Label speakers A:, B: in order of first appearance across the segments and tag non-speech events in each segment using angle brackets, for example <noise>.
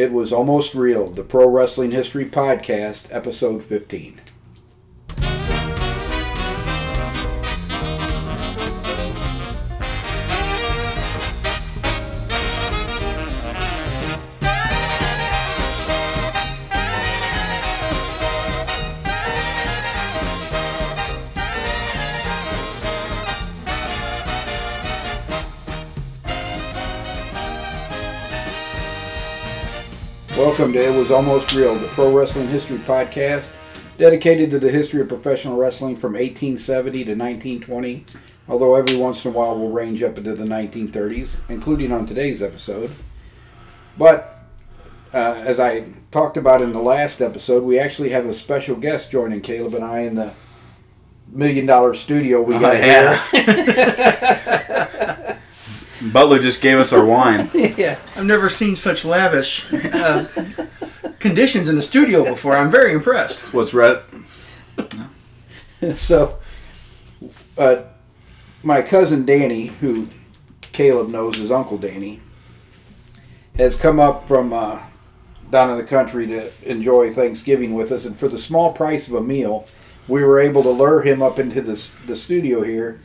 A: It was almost real, the Pro Wrestling History Podcast, episode 15. Welcome to It Was Almost Real, the Pro Wrestling History Podcast, dedicated to the history of professional wrestling from 1870 to 1920, although every once in a while we'll range up into the 1930s, including on today's episode. But uh, as I talked about in the last episode, we actually have a special guest joining Caleb and I in the million dollar studio we
B: Oh,
A: got
B: yeah.
A: here. <laughs>
B: Butler just gave us our wine. <laughs>
A: yeah.
C: I've never seen such lavish uh, conditions in the studio before. I'm very impressed.
B: What's right. <laughs>
A: so, uh, my cousin Danny, who Caleb knows as Uncle Danny, has come up from uh, down in the country to enjoy Thanksgiving with us, and for the small price of a meal, we were able to lure him up into the, the studio here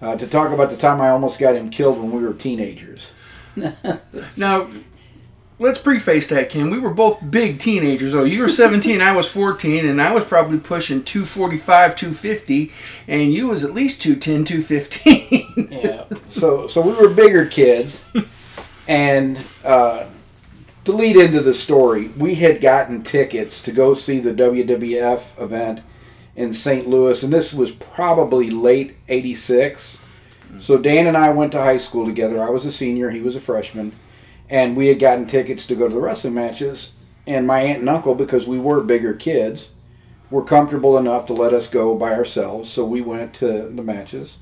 A: uh, to talk about the time I almost got him killed when we were teenagers. <laughs> <laughs>
C: Now, let's preface that, Kim. We were both big teenagers. Oh, you were 17, I was 14, and I was probably pushing 245, 250, and you was at least 210, 215. <laughs>
A: Yeah. So so we were bigger kids, and uh, to lead into the story, we had gotten tickets to go see the WWF event in St. Louis, and this was probably late '86. So Dan and I went to high school together. I was a senior, he was a freshman, and we had gotten tickets to go to the wrestling matches. And my aunt and uncle, because we were bigger kids, were comfortable enough to let us go by ourselves. So we went to the matches.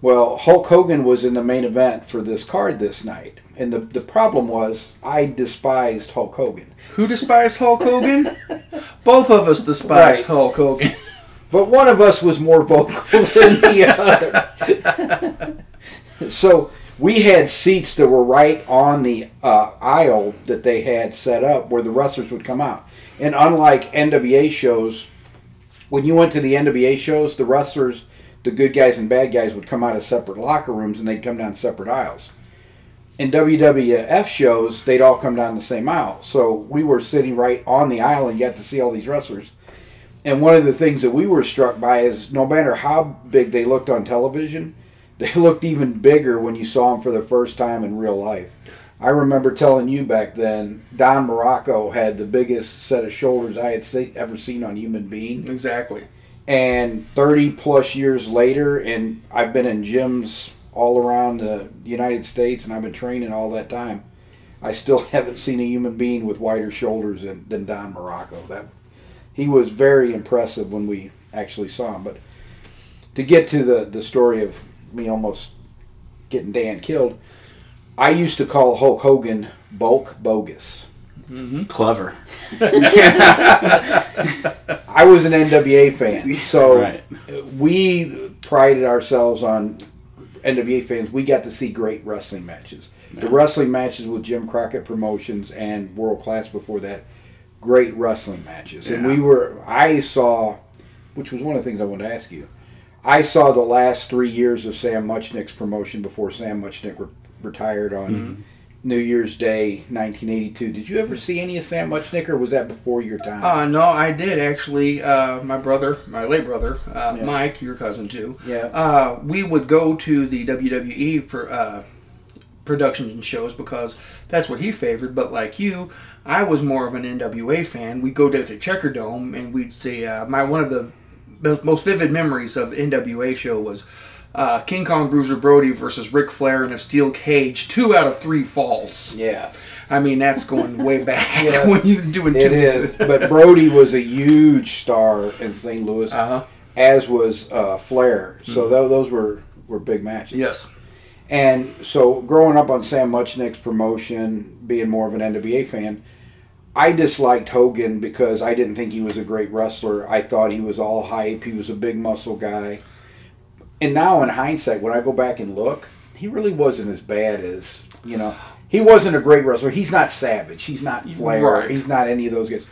A: Well, Hulk Hogan was in the main event for this card this night. And the, the problem was, I despised Hulk Hogan.
C: Who despised Hulk Hogan? <laughs> Both of us despised
A: Right.
C: Hulk Hogan. <laughs>
A: But one of us was more vocal than the <laughs> other. so we had seats that were right on the uh, aisle that they had set up where the wrestlers would come out. And unlike NWA shows, when you went to the NWA shows, the wrestlers, the good guys and bad guys, would come out of separate locker rooms and they'd come down separate aisles. In WWF shows, they'd all come down the same aisle. So we were sitting right on the aisle and got to see all these wrestlers. And one of the things that we were struck by is no matter how big they looked on television, they looked even bigger when you saw them for the first time in real life. I remember telling you back then, Don Muraco had the biggest set of shoulders I had se- ever seen on human being.
C: Exactly.
A: And 30 plus years later, and I've been in gyms all around the United States and I've been training all that time, I still <laughs> haven't seen a human being with wider shoulders than, than Don Muraco. That he was very impressive when we actually saw him. But to get to the, the story of me almost getting Dan killed, I used to call Hulk Hogan bulk bogus. Mm-hmm.
B: Clever. <laughs>
A: I was an NWA fan, so
B: Right.
A: we prided ourselves on NWA fans. We got to see great wrestling matches. The wrestling matches with Jim Crockett Promotions and World Class before that, great wrestling matches. And we were, I saw, which was one of the things I wanted to ask you. I saw the last three years of Sam Muchnick's promotion before Sam Muchnick re- retired on New Year's Day, 1982. Did you ever see any of Sam Muchnick, or was that before your time?
C: Uh, no, I did actually. Uh, my brother, my late brother, uh,
A: Yeah.
C: Mike, your cousin too.
A: yeah.
C: Uh, we would go to the WWE per, uh, productions and shows because that's what he favored. But like you, I was more of an NWA fan. We'd go down to Checker Dome and we'd see uh, my one of the most vivid memories of NWA show was uh, King Kong Bruiser Brody versus Ric Flair in a steel cage, two out of three falls.
A: yeah.
C: I mean, that's going way <laughs> back <laughs>
A: Yes,
C: when you're doing
A: It
C: two.
A: is, but Brody was a huge star in St. Louis,
C: Uh huh.
A: as was uh, Flair. So tho- those were, were big matches.
C: Yes.
A: And so growing up on Sam Muchnick's promotion, being more of an NWA fan, I disliked Hogan because I didn't think he was a great wrestler. I thought he was all hype. He was a big muscle guy. And now in hindsight, when I go back and look, he really wasn't as bad as, you know, he wasn't a great wrestler. He's not Savage. He's not Flair.
C: Right.
A: He's not any of those guys.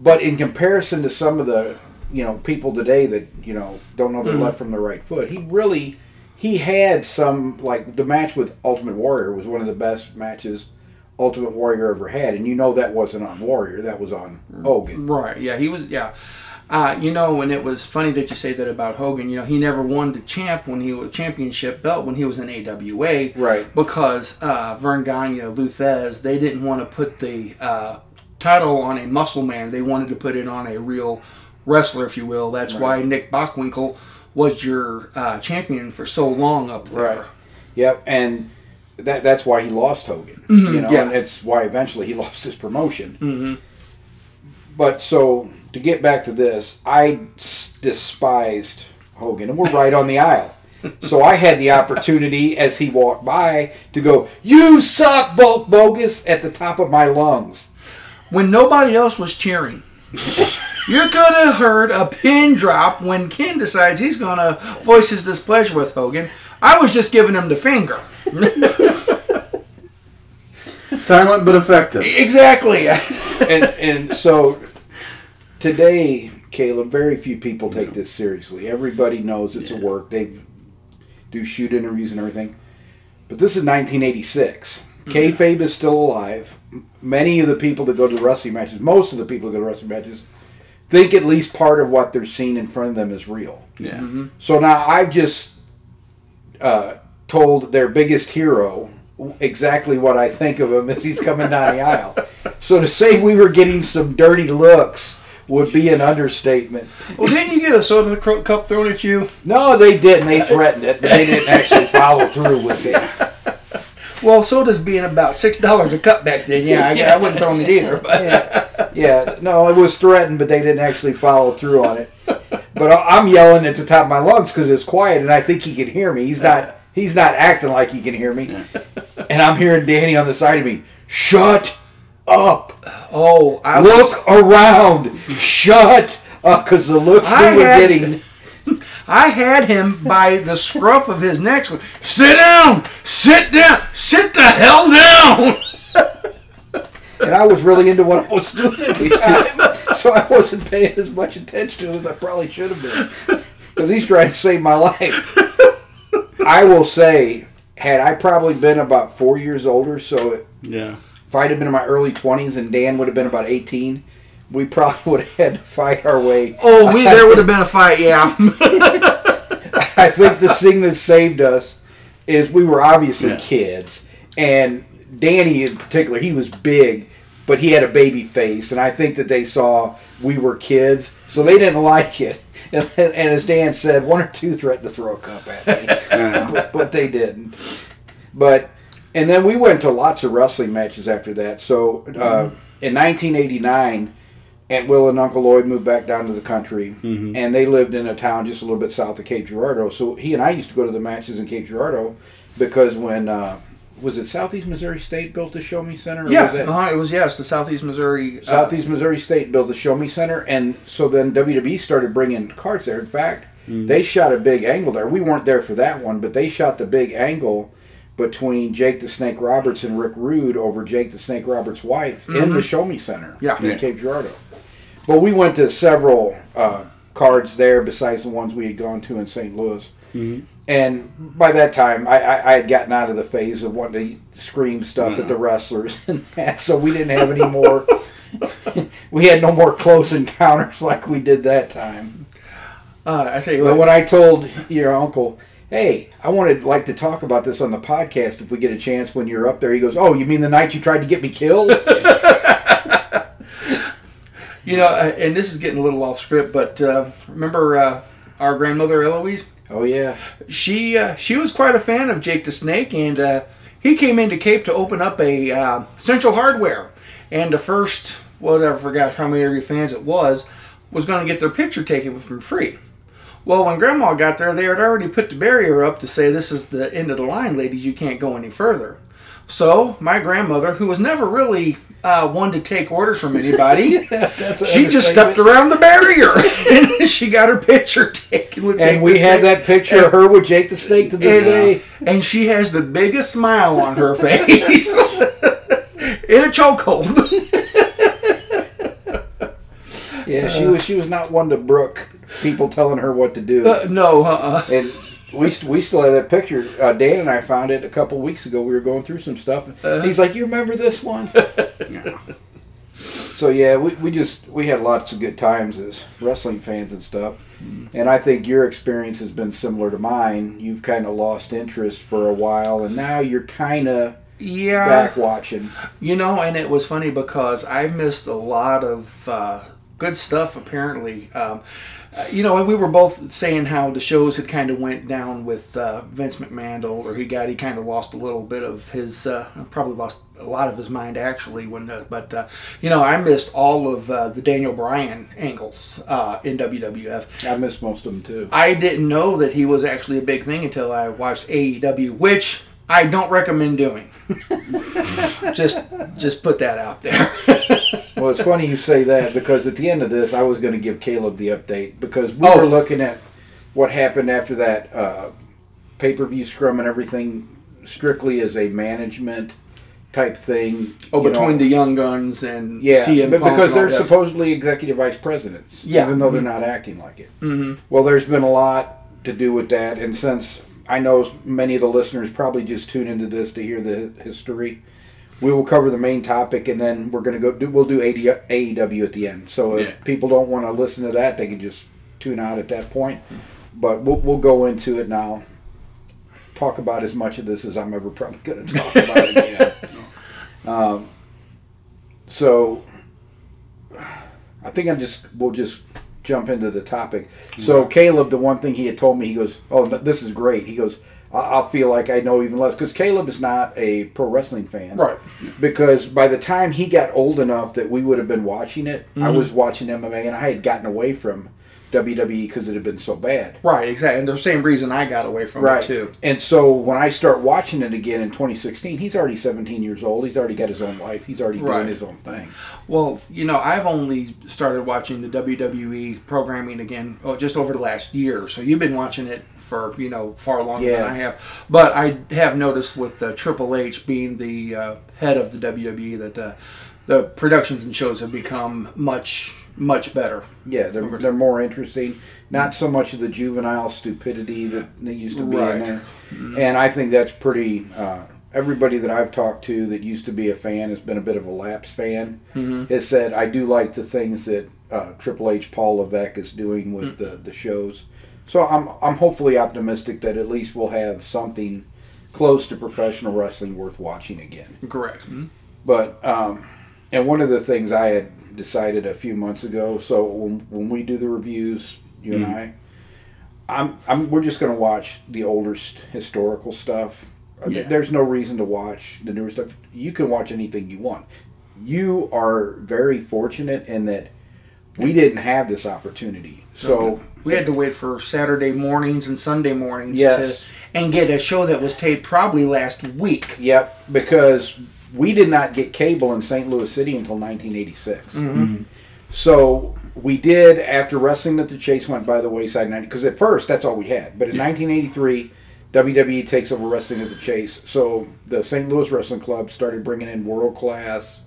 A: But in comparison to some of the you know people today that you know don't know their mm-hmm. left from their right foot, he really he had some like the match with Ultimate Warrior was one of the best matches Ultimate Warrior ever had, and you know that wasn't on Warrior, that was on Hogan.
C: Right. Yeah, he was. Yeah. Uh, you know, and it was funny that you say that about Hogan. You know, he never won the champ when he was championship belt when he was in AWA.
A: Right.
C: Because uh, Verne Gagne, Lou Thesz, they didn't want to put the uh, title on a muscle man. They wanted to put it on a real wrestler, if you will. That's why Nick Bockwinkel was your uh, champion for so long up there.
A: Right. Yep, and that that's why he lost Hogan. you know,
C: yeah.
A: and it's why eventually he <laughs> lost his promotion. Mm-hmm. But so to get back to this, I despised Hogan, and we're right on the aisle. <laughs> So I had the opportunity as he walked by to go, "You suck, Bulk Bogus!" at the top of my lungs.
C: When nobody else was cheering. <laughs> You could have heard a pin drop when Ken decides he's going to voice his displeasure with Hogan. I was just giving him the finger. <laughs>
B: Silent but effective.
C: Exactly. <laughs>
A: and and so today, Caleb, very few people take this seriously. Everybody knows it's a work. They do shoot interviews and everything. But this is 1986. Mm-hmm. Kayfabe is still alive. Many of the people that go to wrestling matches, most of the people that go to wrestling matches, think at least part of what they're seeing in front of them is real.
B: Yeah. Mm-hmm.
A: So now I've just uh, told their biggest hero exactly what I think of him as he's coming down the aisle. So to say we were getting some dirty looks would be an understatement.
C: well, didn't you get a soda cup thrown at you?
A: No, they didn't. They threatened it, but they didn't actually follow through with it.
C: Well, sodas being about six dollars a cup back then. Yeah, I, I wouldn't throw it either. But
A: Yeah, yeah. No, it was threatened, but they didn't actually follow through on it. But I'm yelling at the top of my lungs because it's quiet, and I think he can hear me. He's not. He's not acting like he can hear me, and I'm hearing Danny on the side of me. Shut up!
C: oh, I was,
A: Look around! Shut up! Because the looks
C: I
A: we were
C: had-
A: getting. <laughs>
C: I had him by the scruff of his neck. Sit down. Sit down. Sit the hell down. <laughs>
A: and I was really into what I was doing at the time, <laughs> so I wasn't paying as much attention to him as I probably should have been, because he's trying to save my life. I will say, had I probably been about four years older, so
B: Yeah.
A: if I'd have been in my early twenties and Dan would have been about eighteen, we probably <laughs> would have had to fight our way.
C: Oh, we <laughs> there would have been a fight. Yeah.
A: I think the thing that saved us is we were obviously
B: Yeah.
A: kids, and Danny in particular, he was big, but he had a baby face, and I think that they saw we were kids, so they didn't <laughs> like it. And, and as Dan said, one or two threatened to throw a cup at me, <laughs> but, but they didn't. But and then we went to lots of wrestling matches after that. So uh, in 1989. Aunt Will and Uncle Lloyd moved back down to the country, and they lived in a town just a little bit south of Cape Girardeau. So he and I used to go to the matches in Cape Girardeau because when uh, was it Southeast Missouri State built the Show Me Center? Or
C: Yeah.
A: was it
C: Uh, it was yes, the Southeast Missouri. uh,
A: Southeast Missouri State built the Show Me Center, and so then WWE started bringing cards there. In fact, they shot a big angle there. We weren't there for that one, but they shot the big angle between Jake the Snake Roberts and Rick Rude over Jake the Snake Roberts' wife in the Show Me Center
C: Yeah.
A: in
B: Yeah.
A: Cape Girardeau. But we went to several uh, cards there besides the ones we had gone to in St. Louis. And by that time, I, I, I had gotten out of the phase of wanting to scream stuff at the wrestlers, and that, so we didn't have any more. <laughs> we had no more close encounters like we did that time.
C: Uh, I you
A: But when I told your uncle, "Hey, I wanted like to talk about this on the podcast if we get a chance when you're up there," he goes, "Oh, you mean the night you tried to get me killed?" <laughs>
C: You know, uh, and this is getting a little off script, but uh, remember uh, our grandmother Eloise?
A: Oh yeah,
C: She uh, she was quite a fan of Jake the Snake, and uh, he came into Cape to open up a uh, Central Hardware, and the first whatever I forgot how many of your fans it was was going to get their picture taken with him free. Well, when Grandma got there, they had already put the barrier up to say this is the end of the line, ladies. You can't go any further. So my grandmother, who was never really uh, one to take orders from anybody, <laughs>
A: an
C: she just stepped around the barrier <laughs> and she got her picture taken with Jake
A: And we
C: the
A: had
C: Snake.
A: that picture of her with Jake the Snake to this
C: And,
A: day.
C: and she has the biggest smile on her face <laughs> in a chokehold.
A: Yeah, she was she was not one to brook people telling her what to do.
C: Uh, no, uh-uh.
A: and we st- we still have that picture. Uh, Dan and I found it a couple weeks ago. We were going through some stuff.
C: Uh-huh.
A: He's like, "You remember this one?" <laughs> so yeah, we, we just we had lots of good times as wrestling fans and stuff. And I think your experience has been similar to mine. You've kind of lost interest for a while, and now you're kind of
C: Yeah.
A: back watching.
C: You know, and it was funny because I missed a lot of uh, good stuff. Apparently, um, uh, you know, and we were both saying how the shows had kind of went down with uh, Vince McMahon. or he got, he kind of lost a little bit of his, uh, probably lost a lot of his mind actually. When, uh, but uh, you know, I missed all of uh, the Daniel Bryan angles uh, in WWF.
A: I missed most of them too.
C: I didn't know that he was actually a big thing until I watched AEW, which I don't recommend doing. <laughs> just just put that out there. <laughs>
A: Well, it's funny you say that because at the end of this, I was going to give Caleb the update because we
C: Oh.
A: were looking at what happened after that uh, pay per view scrum and everything strictly as a management type thing.
C: oh,
A: you
C: between
A: know.
C: the Young Guns and
A: yeah,
C: CM
A: but because they're
C: that.
A: supposedly executive vice presidents,
C: Yeah.
A: even though they're not acting like it.
C: Mm-hmm.
A: Well, there's been a lot to do with that, and since I know many of the listeners probably just tune into this to hear the history, we will cover the main topic, and then we're going to go. Do, we'll do AD, AEW at the end. So if
B: Yeah.
A: people don't want to listen to that, they can just tune out at that point. But we'll, we'll go into it now. Talk about as much of this as I'm ever probably going to talk about again. <laughs> Um, so I think I'm just we'll just jump into the topic. So Caleb, the one thing he had told me, he goes, "Oh, this is great." He goes, "I- "I'll feel like I know even less," because Caleb is not a pro wrestling fan,
C: Right.
A: Because by the time he got old enough that we would have been watching it, I
C: Mhm.
A: was watching MMA, and I had gotten away from WWE because it had been so bad.
C: Right, exactly. And the same reason I got away from
A: Right.
C: it too.
A: And so when I start watching it again in 2016, he's already 17 years old. He's already got his own life. He's already
C: Right.
A: doing his own thing.
C: Well, you know, I've only started watching the WWE programming again oh, just over the last year. So you've been watching it for you know far longer
A: Yeah.
C: than I have. But I have noticed with uh, Triple H being the uh, head of the WWE that uh, the productions and shows have become much much better.
A: Yeah, they're, they're more interesting. Not so much of the juvenile stupidity that they used to be
C: Right.
A: in there. And I think that's pretty. Uh, everybody that I've talked to that used to be a fan has been a bit of a lapse fan.
C: Mhm.
A: Has said I do like the things that uh, Triple H, Paul Levesque is doing with the the shows. So I'm I'm hopefully optimistic that at least we'll have something close to professional wrestling worth watching again.
C: Correct.
A: But um, and one of the things I had decided a few months ago. So when, when we do the reviews, you and I, I'm, I'm we're just going to watch the older st- historical stuff. Uh,
B: Yeah.
A: There's no reason to watch the newer stuff. You can watch anything you want. You are very fortunate in that we didn't have this opportunity. So
C: We had to wait for Saturday mornings and Sunday mornings
A: Yes.
C: to, and get a show that was taped probably last week.
A: Yep, because we did not get cable in St. Louis City until 1986. Mm-hmm. Mm-hmm. So we did after Wrestling at the Chase went by the wayside, because at first that's all we had. But in 1983, WWE takes over Wrestling at the Chase. So the St. Louis Wrestling Club started bringing in world class.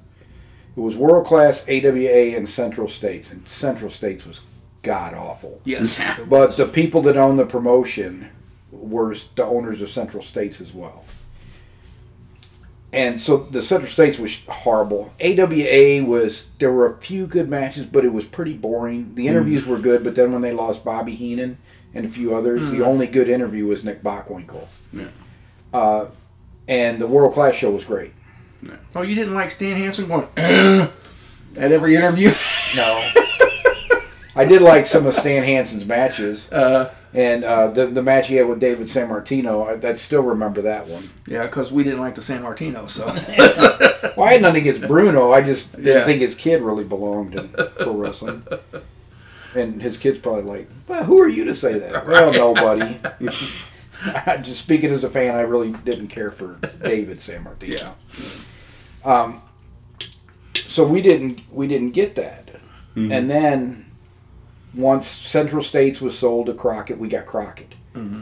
A: It was world class AWA and Central States, and Central States was god awful.
C: Yes.
A: But the people that owned the promotion were the owners of Central States as well. And so the Central States was horrible. AWA was there were a few good matches, but it was pretty boring. The interviews were good, but then when they lost Bobby Heenan and a few others, the only good interview was Nick Bockwinkel.
B: Yeah.
A: Uh, and the World Class show was great.
C: Oh, you didn't like Stan Hansen going <clears throat> at every interview?
A: No. I did like some of Stan Hansen's matches, <laughs>
C: Uh,
A: and uh, the the match he had with David Sammartino. I, I still remember that one.
C: yeah, because we didn't like the Sammartino, so <laughs>
A: Well, I had nothing against Bruno. I just didn't
C: Yeah.
A: think his kid really belonged in pro wrestling. And his kid's probably like, "Well, who are you to say that?" <laughs> Well, nobody. <laughs> just speaking as a fan, I really didn't care for David Sammartino. Yeah. Um, so we didn't we didn't get that,
B: Mhm.
A: and then once Central States was sold to Crockett, we got Crockett.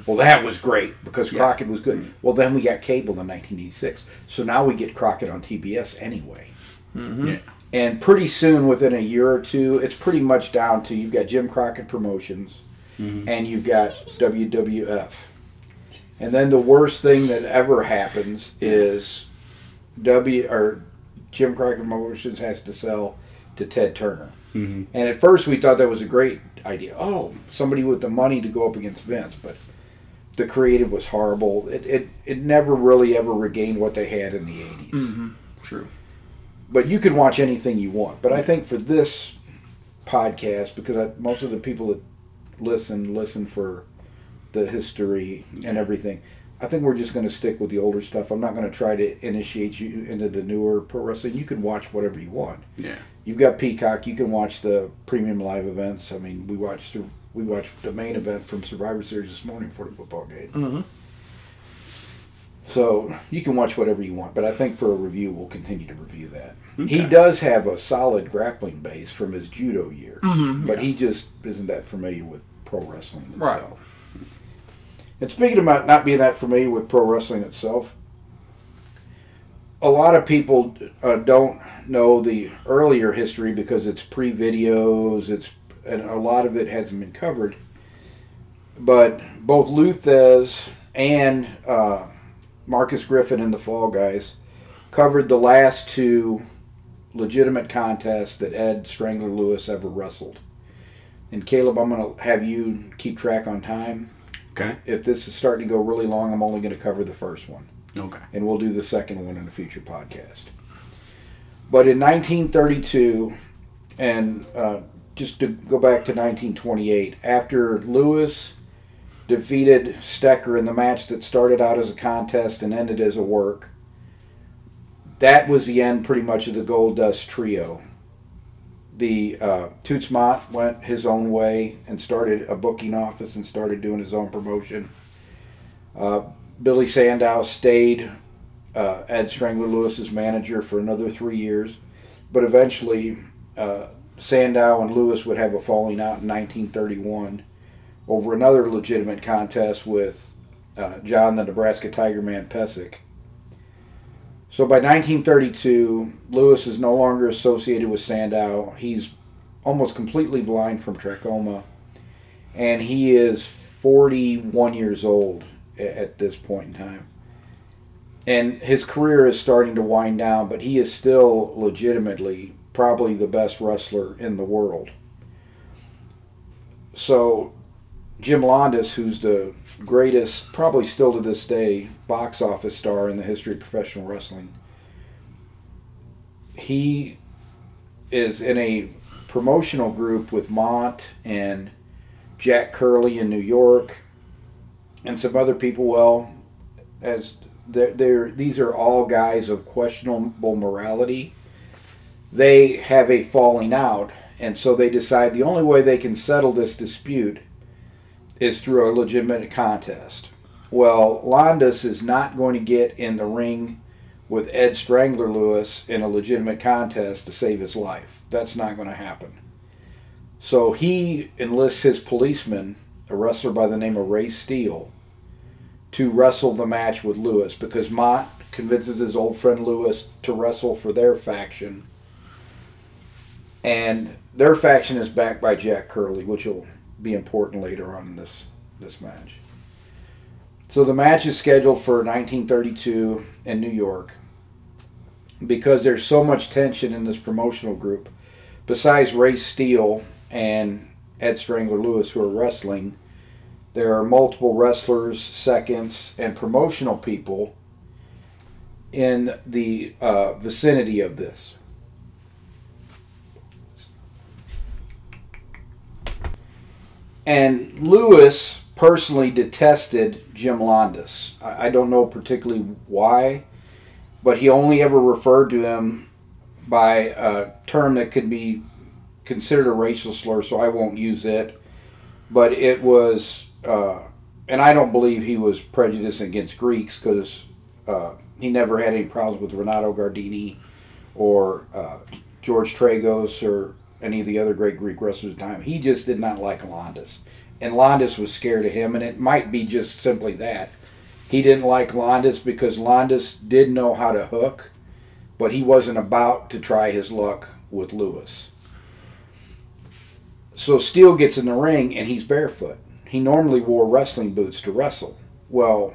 A: Well, that was great because
C: Yeah.
A: Crockett was good. Well, then we got cable in 1986, so now we get Crockett on TBS anyway.
C: Mm-hmm.
B: Yeah.
A: And pretty soon, within a year or two, it's pretty much down to you've got Jim Crockett Promotions
B: Mhm.
A: and you've got WWF. And then the worst thing that ever happens is W or Jim Crockett Promotions has to sell to Ted Turner.
B: Mhm.
A: And at first we thought that was a great idea. Oh, somebody with the money to go up against Vince, but the creative was horrible. It it, it never really ever regained what they had in the 80s
C: Mm-hmm. True.
A: but you can watch anything you want. But I think for this podcast, because I, most of the people that listen listen for the history and everything, I think we're just going to stick with the older stuff. I'm not going to try to initiate you into the newer pro wrestling. You can watch whatever you want.
B: Yeah.
A: You've got Peacock. You can watch the premium live events. I mean, we watched the, we watched the main event from Survivor Series this morning for the football game.
C: Mm-hmm.
A: So you can watch whatever you want, but I think for a review, we'll continue to review that. He does have a solid grappling base from his judo years,
C: Mhm,
A: but he just isn't that familiar with pro wrestling
C: Right.
A: itself. And speaking about not being that familiar with pro wrestling itself, a lot of people uh, don't know the earlier history because it's pre-videos. It's and a lot of it hasn't been covered. But both Lou Thesz and uh, Marcus Griffin and the Fall Guys covered the last two legitimate contests that Ed Strangler Lewis ever wrestled. And Caleb, I'm going to have you keep track on time.
B: Okay.
A: If this is starting to go really long, I'm only going to cover the first one
B: Okay.
A: and we'll do the second one in a future podcast. But in 1932, and uh, just to go back to 1928, after Lewis defeated Stecher in the match that started out as a contest and ended as a work, that was the end pretty much of the Gold Dust Trio. The uh, Toots Mott went his own way and started a booking office and started doing his own promotion. Uh, Billy Sandow stayed uh, Ed Strangler Lewis's manager for another three years, but eventually uh, Sandow and Lewis would have a falling out in 1931 over another legitimate contest with uh, John the Nebraska Tiger Man Pesek. So by 1932, Lewis is no longer associated with Sandow. He's almost completely blind from trachoma, and he is 41 years old at this point in time. And his career is starting to wind down, but he is still legitimately probably the best wrestler in the world. So, Jim Londos, who's the greatest, probably still to this day, box office star in the history of professional wrestling, he is in a promotional group with Mondt and Jack Curley in New York and some other people. Well, as they're, they're these are all guys of questionable morality. They have a falling out, and so they decide the only way they can settle this dispute is through a legitimate contest. Well, Londos is not going to get in the ring with Ed Strangler Lewis in a legitimate contest to save his life. That's not going to happen. So he enlists his policeman, a wrestler by the name of Ray Steele, to wrestle the match with Lewis because Mott convinces his old friend Lewis to wrestle for their faction. And their faction is backed by Jack Curley, which will be important later on in this, this match. So the match is scheduled for 1932 in New York. Because there's so much tension in this promotional group, besides Ray Steele and Ed Strangler Lewis who are wrestling, there are multiple wrestlers, seconds, and promotional people in the uh, vicinity of this. And Lewis personally detested Jim Londos. I, I don't know particularly why, but he only ever referred to him by a term that could be considered a racial slur, so I won't use it. But it was uh, and I don't believe he was prejudiced against Greeks because uh, he never had any problems with Renato Gardini or uh, George Tragos or any of the other great Greek wrestlers of the time. He just did not like Landis. And Landis was scared of him, and it might be just simply that. He didn't like Landis because Landis did know how to hook, but he wasn't about to try his luck with Lewis. So Steele gets in the ring and he's barefoot. He normally wore wrestling boots to wrestle. Well,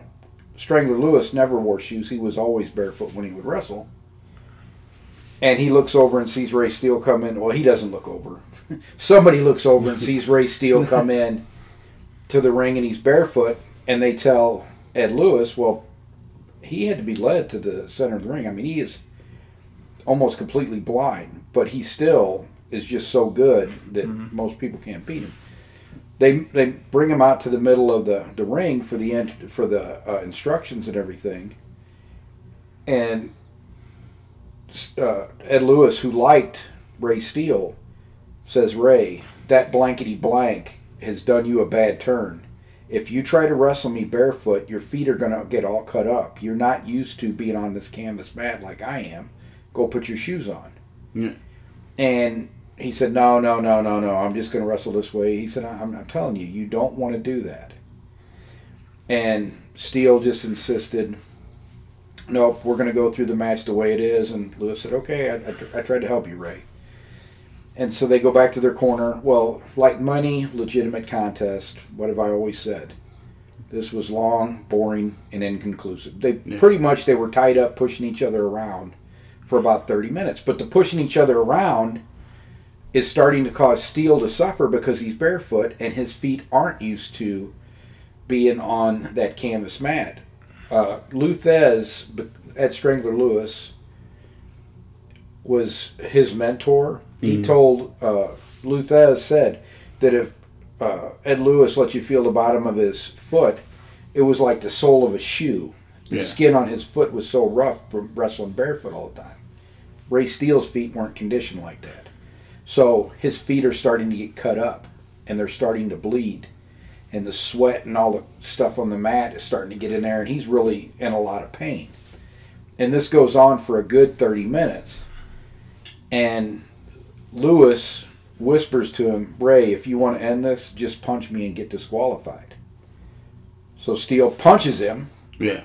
A: Strangler Lewis never wore shoes. He was always barefoot when he would wrestle. And he looks over and sees Ray Steele come in. Well, he doesn't look over. <laughs> Somebody looks over and sees Ray Steele come <laughs> in to the ring and he's barefoot. And they tell Ed Lewis, well, he had to be led to the center of the ring. I mean, he is almost completely blind, but he still is just so good that mm-hmm. most people can't beat him. They they bring him out to the middle of the, the ring for the for the uh, instructions and everything, and uh, Ed Lewis, who liked Ray Steele, says Ray that blankety blank has done you a bad turn. If you try to wrestle me barefoot, your feet are gonna get all cut up. You're not used to being on this canvas mat like I am. Go put your shoes on.
B: Yeah.
A: And he said, No, no, no, no, no. I'm just going to wrestle this way. He said, I'm, I'm telling you, you don't want to do that. And Steele just insisted, Nope, we're going to go through the match the way it is. And Lewis said, Okay, I, I, I tried to help you, Ray. And so they go back to their corner. Well, like money, legitimate contest. What have I always said? This was long, boring, and inconclusive. They
B: Yeah.
A: pretty much they were tied up, pushing each other around for about 30 minutes. But the pushing each other around is starting to cause Steele to suffer because he's barefoot and his feet aren't used to being on that canvas mat. Uh, Lou Thesz, Ed Strangler Lewis, was his mentor. He told uh, Lou Thesz said that if uh, Ed Lewis let you feel the bottom of his foot, it was like the sole of a shoe. The
B: Yeah.
A: skin on his foot was so rough from wrestling barefoot all the time. Ray Steele's feet weren't conditioned like that. So his feet are starting to get cut up and they're starting to bleed. And the sweat and all the stuff on the mat is starting to get in there and he's really in a lot of pain. And this goes on for a good 30 minutes. And Lewis whispers to him, Ray, if you want to end this, just punch me and get disqualified. So Steele punches him
B: Yeah.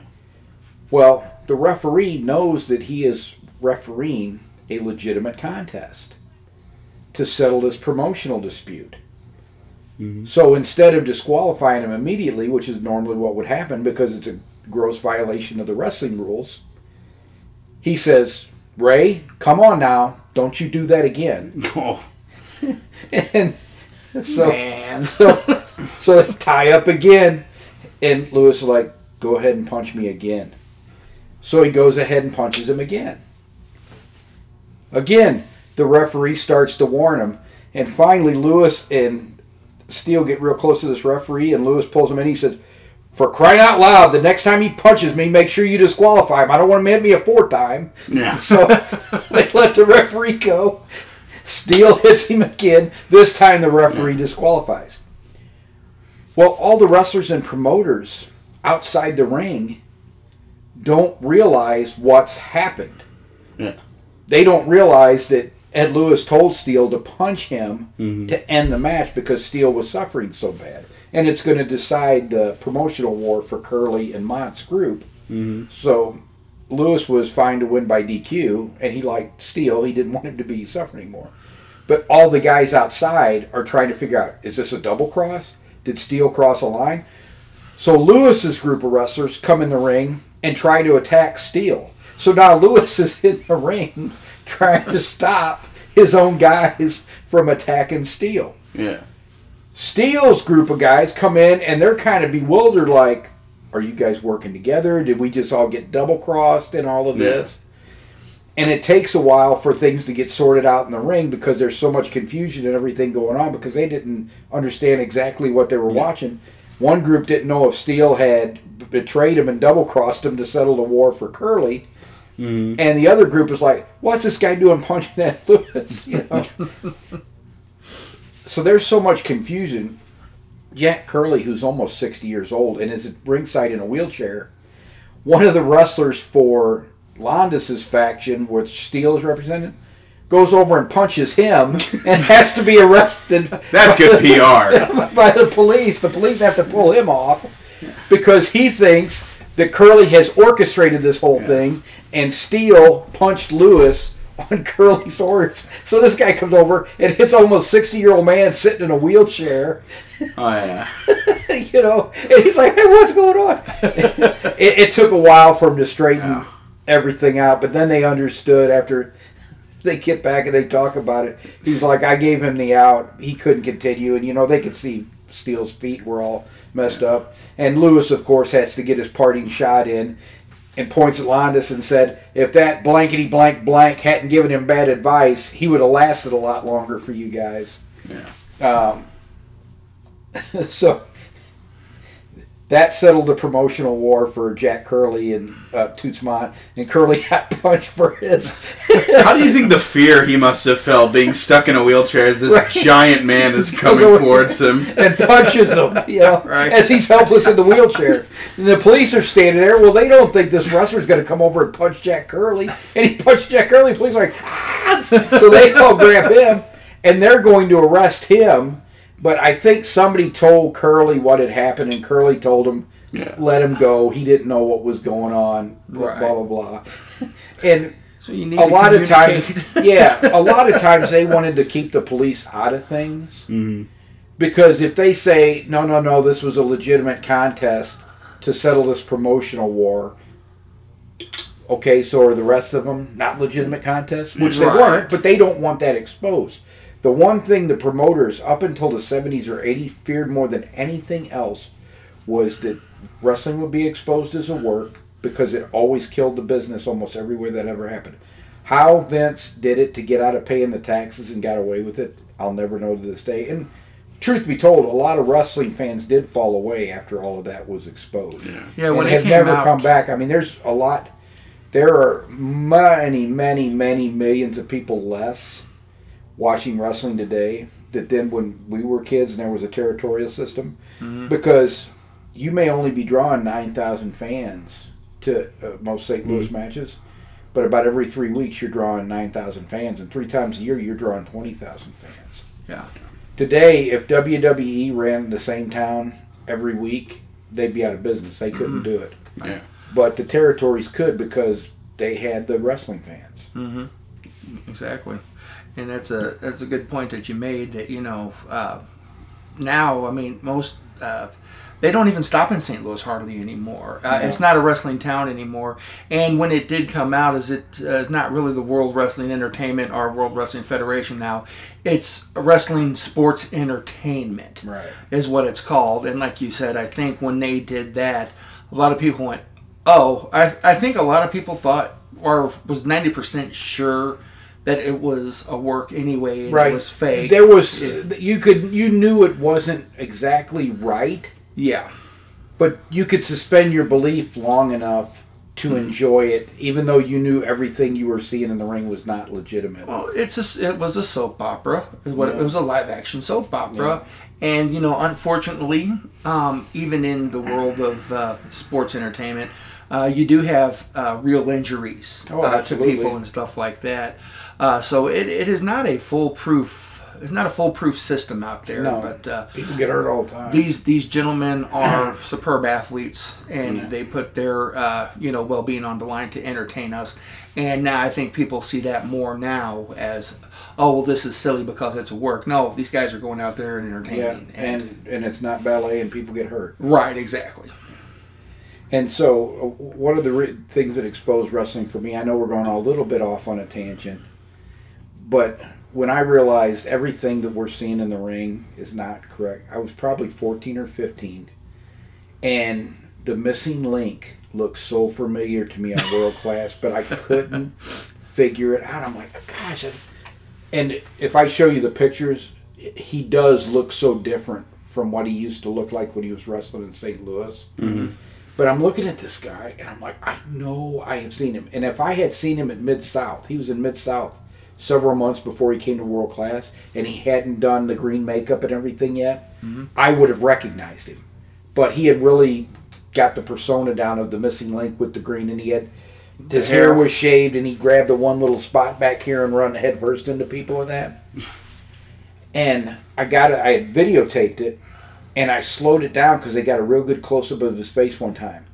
A: well, the referee knows that he is refereeing a legitimate contest to settle this promotional dispute.
B: Mhm.
A: So instead of disqualifying him immediately, which is normally what would happen because it's a gross violation of the wrestling rules, he says, Ray, come on now. Don't you do that again. <laughs>
B: Oh.
A: And so,
C: Man. <laughs>
A: so, so they tie up again, and Lewis is like, "Go ahead and punch me again." So he goes ahead and punches him again. Again, the referee starts to warn him, and finally Lewis and Steele get real close to this referee, and Lewis pulls him in. He says, "For crying out loud, the next time he punches me, make sure you disqualify him. I don't want him to hit me a fourth time."
B: Yeah. <laughs>
A: So they let the referee go. Steele <laughs> hits him again. This time the referee disqualifies. Well, all the wrestlers and promoters outside the ring don't realize what's happened.
B: Yeah.
A: They don't realize that Ed Lewis told Steele to punch him
B: Mhm.
A: to end the match because Steele was suffering so bad. And it's going to decide the promotional war for Curley and Mott's group.
B: Mhm.
A: So Lewis was fine to win by DQ, and he liked Steele. He didn't <laughs> want him to be suffering more. But all the guys outside are trying to figure out: is this a double cross? Did Steele cross a line? So Lewis's group of wrestlers come in the ring and try to attack Steele. So now <laughs> Lewis is in the ring <laughs> trying to stop his own guys from attacking Steele.
B: Yeah.
A: Steele's group of guys come in and they're kind of bewildered like, are you guys working together? Did we just all get double crossed and all of
B: Yeah.
A: this? And it takes a while for things to get sorted out in the ring because there's so much confusion and everything going on because they didn't understand exactly what they were
B: Yeah.
A: watching. One group didn't know if Steele had betrayed him and double crossed him to settle the war for Curley.
B: Mhm.
A: And the other group is like, "What's this guy doing punching that Lewis?" <laughs> You know. so there's so much confusion. Jack Curley, who's almost 60 years old and is at ringside in a wheelchair, one of the wrestlers for Landis's faction, which Steele is represented, goes over and punches him <laughs> and has to be arrested.
B: That's good PR. <laughs>
A: by the police. The police have to pull him off because he thinks that Curley has orchestrated this whole thing and Steele punched Lewis <laughs> on Curley's orders. So this guy comes over and hits almost 60 year old man sitting in a wheelchair,
B: Oh yeah. <laughs>
A: you know, and he's like, hey, what's going on? <laughs> it, it took a while for him to straighten
B: Yeah.
A: everything out, but then they understood after they get back and they talk about it. He's like, I gave him the out. He couldn't continue, and you know they could see Steele's feet were all messed up. And Lewis, of course, has to get his parting shot in, and points at Landis and said, if that blankety blank blank hadn't given him bad advice, he would have lasted a lot longer for you guys.
B: Yeah.
A: Um, <laughs> so that settled the promotional war for Jack Curley and uh, Toots Mondt, and Curley <laughs> got punched for his. <laughs>
B: How do you think the fear he must have felt being stuck in a wheelchair as this
A: Right.
B: giant man is coming <laughs> towards him?
A: and punches him, you know,
B: Right.
A: as he's helpless in the wheelchair. And the police are standing there. Well, they don't think this wrestler's going to come over and punch Jack Curley, and he punched Jack Curley. The police are like, ah! so they all grab him, and they're going to arrest him. But I think somebody told Curley what had happened, and Curley told him,
B: Yeah.
A: let him go. He didn't know what was going on. Blah
C: Right.
A: blah blah. And
C: So you need
A: a lot of times, yeah, a lot of times they wanted to keep the police out of things
B: hmm
A: because if they say no, no, no, this was a legitimate contest to settle this promotional war. Okay, so are the rest of them not legitimate contests? Which they weren't, but they don't want that exposed. The one thing the promoters, up until the 70s or 80s, feared more than anything else was that wrestling would be exposed as a work because it always killed the business almost everywhere that ever happened. How Vince did it to get out of paying the taxes and got away with it, I'll never know to this day. And truth be told, a lot of wrestling fans did fall away after all of that was exposed.
B: Yeah.
C: Yeah, when
A: and
C: it
A: have
C: came
A: never
C: out,
A: come back. I mean, there's a lot. There are many, many, many millions of people less watching wrestling today that then when we were kids and there was a territorial system,
C: Mhm.
A: because you may only be drawing nine thousand fans to uh, most St. Louis matches, but about every three weeks you're drawing nine thousand fans, and three times a year you're drawing twenty thousand fans.
C: Yeah.
A: Today, if WWE ran the same town every week, they'd be out of business. They couldn't do it.
B: Yeah.
A: But the territories could because they had the wrestling fans.
C: Exactly, and that's a that's a good point that you made. That you know, uh, now I mean most uh, they don't even stop in St. Louis hardly anymore. Uh,
A: No.
C: It's not a wrestling town anymore. And when it did come out, is it uh, it's not really the World Wrestling Entertainment or World Wrestling Federation now? It's Wrestling Sports Entertainment
A: Right.
C: is what it's called. And like you said, I think when they did that, a lot of people went, "Oh, I, I think a lot of people thought or was ninety percent sure that it was a work anyway, and
A: Right.
C: it was fake."
A: There was
C: It-
A: you could you knew it wasn't exactly right,
C: yeah,
A: but you could suspend your belief long enough to enjoy it, even though you knew everything you were seeing in the ring was not legitimate.
C: well, it's a, it was a soap opera. Is what
A: Yeah.
C: it was a live action soap opera. And you know, unfortunately, um, even in the world of uh, sports entertainment, uh, you do have uh, real injuries
A: Oh,
C: uh, to people and stuff like that. Uh, so it, it is not a foolproof. It's not a foolproof system out there.
A: No.
C: But uh,
A: People get hurt all the time.
C: these these gentlemen <clears throat> are superb athletes, and
A: Yeah.
C: they put their uh, you know well being on the line to entertain us. And now I think people see that more now as, oh well, this is silly because it's work. No, these guys are going out there and entertaining,
A: yeah,
C: entertaining.
A: and and it's not ballet, and people get hurt.
C: right, exactly.
A: And so, uh, one of the re- things that exposed wrestling for me, I know we're going a little bit off on a tangent, but when I realized everything that we're seeing in the ring is not correct, I was probably 14 or 15, and the missing link looked so familiar to me on World Class, but I couldn't <laughs> figure it out. I'm like, gosh. I- And if I show you the pictures, he does look so different from what he used to look like when he was wrestling in St. Louis.
B: hmm
A: But I'm looking at this guy and I'm like, I know I have seen him. And if I had seen him at Mid South, he was in Mid South several months before he came to world class, and he hadn't done the green makeup and everything yet, mm-hmm. I would have recognized him. But he had really got the persona down of the missing link with the green, and he had his hair
C: hair.
A: was shaved, and he grabbed the one little spot back here and run headfirst into people and that. <laughs> And I got it. I had videotaped it, and I slowed it down because they got a real good close up of his face one time,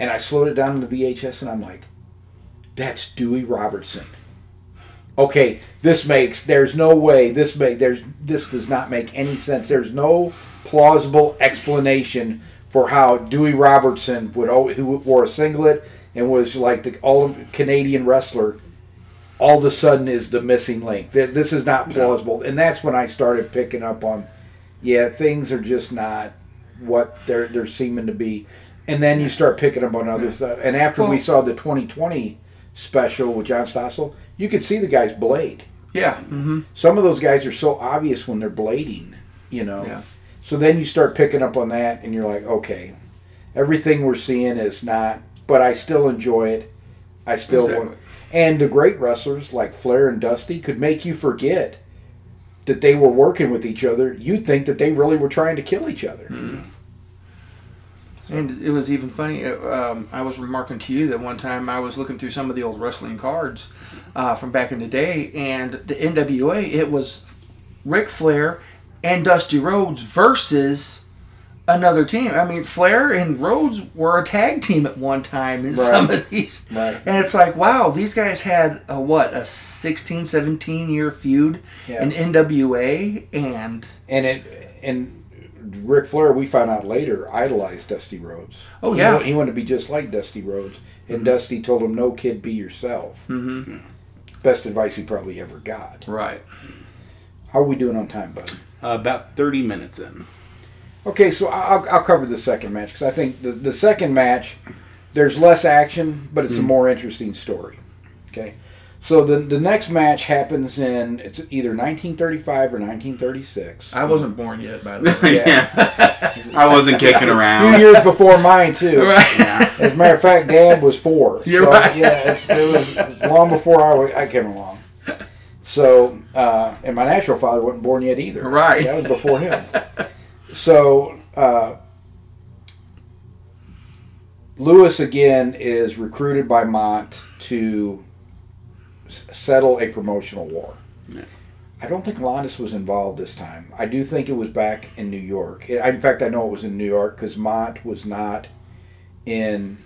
A: and I slowed it down to the VHS, and I'm like, "That's Dewey Robertson." Okay, this makes. There's no way this make. There's this does not make any sense. There's no plausible explanation for how Dewey Robertson would who wore a singlet and was like the all Canadian wrestler all of a sudden is the missing link. This is not plausible, and that's when I started picking up on, yeah, things are just not what they're they're seeming to be, and then you start picking up on other stuff. And after we saw the 2020 special with John Stossel, you could see the guy's blade.
C: Yeah. Mm-hmm.
A: Some of those guys are so obvious when they're blading, you know.
C: Yeah.
A: So then you start picking up on that, and you're like, okay, everything we're seeing is not, but I still enjoy it. I still
C: Exactly.
A: want, and the great wrestlers like Flair and Dusty could make you forget that they were working with each other. You'd think that they really were trying to kill each other.
C: And it was even funny. uh, Um, I was remarking to you that one time I was looking through some of the old wrestling cards uh, from back in the day, and the NWA it was Ric Flair and Dusty Rhodes versus another team. I mean, Flair and Rhodes were a tag team at one time in
A: Right.
C: some of these.
A: Right.
C: And it's like, wow, these guys had a what, a 16, 17 year feud
A: Yeah.
C: in NWA, and
A: And it and Ric Flair, we found out later, idolized Dusty Rhodes.
C: Oh, yeah.
A: wa- he, wanted to be just like Dusty Rhodes, and Dusty told him, "No, kid, be yourself."
C: Mhm.
A: Best advice he probably ever got.
C: right.
A: How are we doing on time, bud?
B: Uh, about 30 minutes in.
A: Okay, so I'll, I'll cover the second match because I think the, the second match, there's less action, but it's a more interesting story. Okay, so the the next match happens in it's either 1935 or 1936.
C: I wasn't born yet, by the way. <laughs>
B: yeah. <laughs> I wasn't kicking
A: A few
B: around.
A: years before mine too. <laughs>
C: right.
B: Yeah.
A: As a matter of fact, Dad was four.
C: You're
A: so,
C: right.
A: Yeah, it's, it was long before I, wa- I came along. So, uh, and my natural father wasn't born yet either.
C: Right.
A: That was before him. So, uh, Lewis again is recruited by Mondt to s- settle a promotional war.
B: Yeah.
A: I don't think Londos was involved this time. I do think it was back in New York. It, in fact, I know it was in New York because Mondt was not in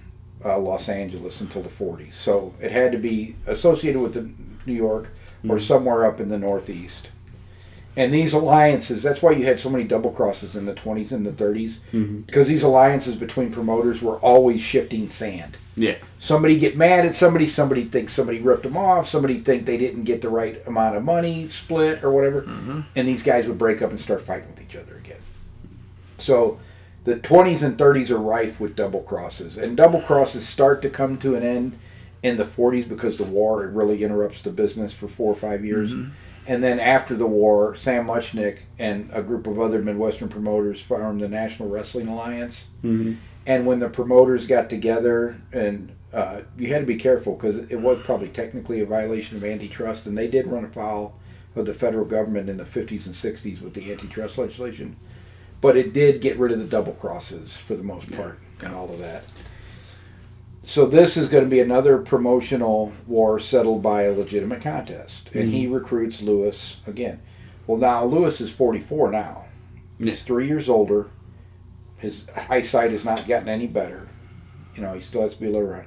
A: uh, Los Angeles until the 40s. So it had to be associated with the New York or somewhere up in the Northeast. And these alliances, that's why you had so many double crosses in the 20s and the 30s, mm-hmm. because these alliances between promoters were always shifting sand.
B: Yeah.
A: Somebody get mad at somebody, somebody thinks somebody ripped them off, somebody think they didn't get the right amount of money split or whatever, mm-hmm. and these guys would break up and start fighting with each other again. So the 20s and 30s are rife with double crosses, and double crosses start to come to an end in the 40s because the war really interrupts the business for four or five years. Mm-hmm. And then after the war, Sam Muchnick and a group of other Midwestern promoters formed the National Wrestling Alliance.
B: Mhm.
A: And when the promoters got together, and uh, you had to be careful because it was probably technically a violation of antitrust, and they did run afoul of the federal government in the 50s and 60s with the antitrust legislation. But it did get rid of the double crosses for the most part and all of that. So this is going to be another promotional war settled by a legitimate contest, and he mm-hmm. recruits Lewis again. Well, now Lewis is 44 now.
B: Yeah.
A: He's three years older. His eyesight has not gotten any better. You know, he still has to be able.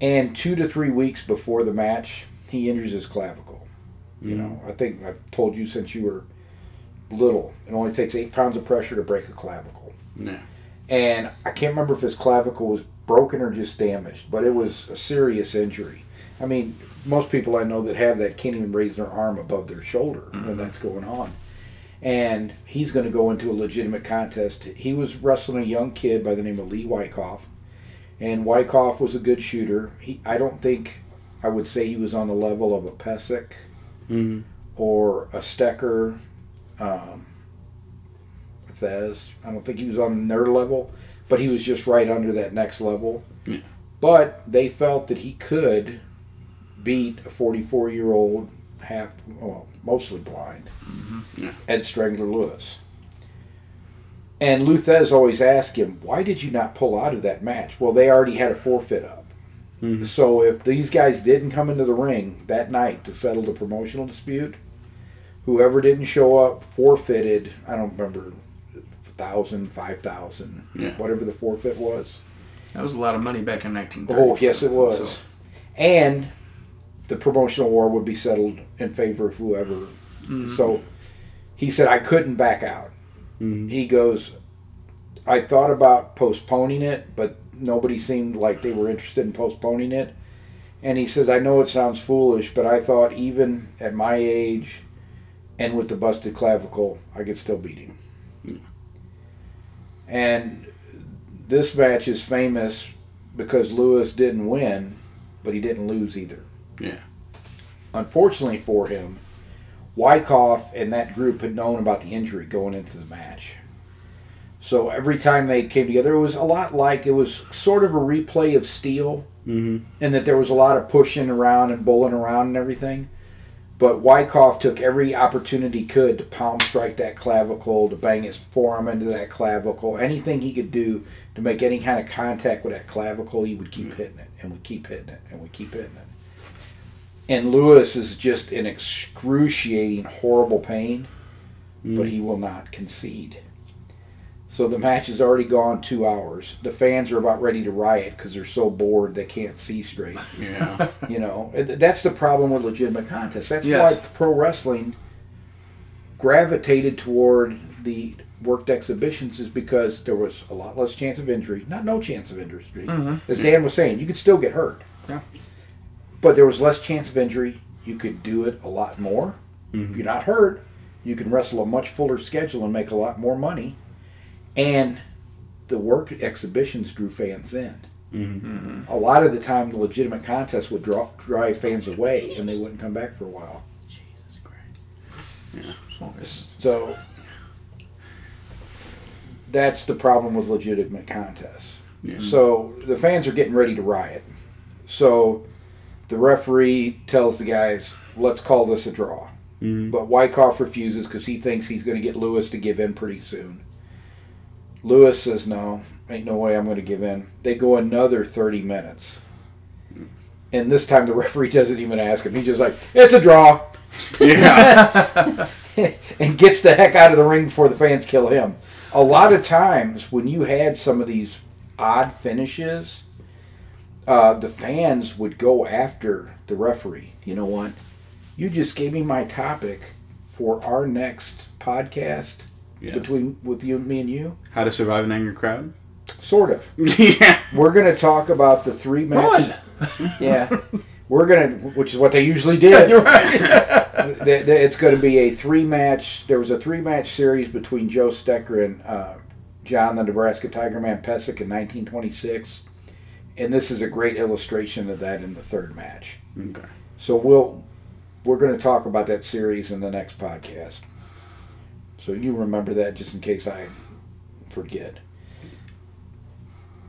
A: And two to three weeks before the match, he injures his clavicle. You know, mm-hmm. I think I've told you since you were little, it only takes eight pounds of pressure to break a clavicle.
B: Yeah.
A: And I can't remember if his clavicle was broken or just damaged, but it was a serious injury. I mean, most people I know that have that can't even raise their arm above their shoulder when that's going on. And he's going to go into a legitimate contest. He was wrestling a young kid by the name of Lee Wyckoff, and Wyckoff was a good shooter. He, I don't think I would say he was on the level of a Pesek
B: Mhm.
A: or a Stecher, um, Thesz. I don't think he was on their level, but he was just right under that next level.
B: Yeah.
A: But they felt that he could beat a 44 year old half, well, mostly blind.
B: Yeah.
A: Ed Strangler Lewis. And Lou Thesz always asked him, "Why did you not pull out of that match?" Well, they already had a forfeit up.
B: Mhm.
A: So if these guys didn't come into the ring that night to settle the promotional dispute, whoever didn't show up forfeited. I don't remember, thousand, five thousand,
B: Yeah.
A: whatever the forfeit was.
C: That was a lot of money back in 1930.
A: Oh, yes, it was.
C: So-
A: And the promotional war would be settled in favor of whoever.
C: Mhm.
A: So he said, I couldn't back out.
B: Mhm.
A: He goes, I thought about postponing it, but nobody seemed like they were interested in postponing it. And he says, I know it sounds foolish, but I thought even at my age and with the busted clavicle, I could still beat him. And this match is famous because Lewis didn't win, but he didn't lose either.
B: Yeah.
A: Unfortunately for him, Wyckoff and that group had known about the injury going into the match. So every time they came together, it was a lot like it was sort of a replay of Steele,
B: Mhm.
A: and that there was a lot of pushing around and bowling around and everything. But Wyckoff took every opportunity he could to palm strike that clavicle, to bang his forearm into that clavicle, anything he could do to make any kind of contact with that clavicle, he would keep mm. hitting it and would keep hitting it and would keep hitting it. And Lewis is just in excruciating, horrible pain, but mm. he will not concede. So the match has already gone two hours. The fans are about ready to riot because they're so bored they can't see straight.
B: Yeah. <laughs>
A: You know, that's the problem with legitimate contests. That's
C: Yes.
A: why pro wrestling gravitated toward the worked exhibitions is because there was a lot less chance of injury. Not no chance of injury.
C: Mhm.
A: As Dan was saying, you could still get hurt.
C: Yeah.
A: But there was less chance of injury. You could do it a lot more.
B: Mhm.
A: If you're not hurt, you can wrestle a much fuller schedule and make a lot more money. And the work exhibitions drew fans in.
B: Mhm.
A: A lot of the time, the legitimate contests would draw, drive fans away, and they wouldn't come back for a while.
B: Jesus Christ. Yeah.
A: So that's the problem with legitimate contests.
B: Yeah.
A: So the fans are getting ready to riot. So the referee tells the guys, "Let's call this a draw."
B: Mhm.
A: But Wyckoff refuses because he thinks he's going to get Lewis to give in pretty soon. Lewis says, "No, ain't no way I'm going to give in." They go another 30 minutes. And this time the referee <laughs> doesn't even ask him. He's just like, "It's a draw."
B: Yeah. <laughs>
A: and gets the heck out of the ring before the fans kill him. A lot of times when you had some of these odd finishes, uh, the fans would go after the referee. You know what? You just gave me my topic for our next podcast
B: Yes.
A: between with you, me, and you.
B: How to survive an angry crowd?
A: Sort of. <laughs>
B: yeah.
A: We're going to talk about the three matches.
C: Run! <laughs>
A: Yeah. We're going to, which is what they usually did. <laughs>
C: You're right.
A: Th- th- it's going to be a three match. There was a three match series between Joe Stecher and uh, John the Nebraska Tiger Man Pesek in 1926, and this is a great illustration of that in the third match.
B: Okay.
A: So we'll we're going to talk about that series in the next podcast. So you remember that just in case I forget.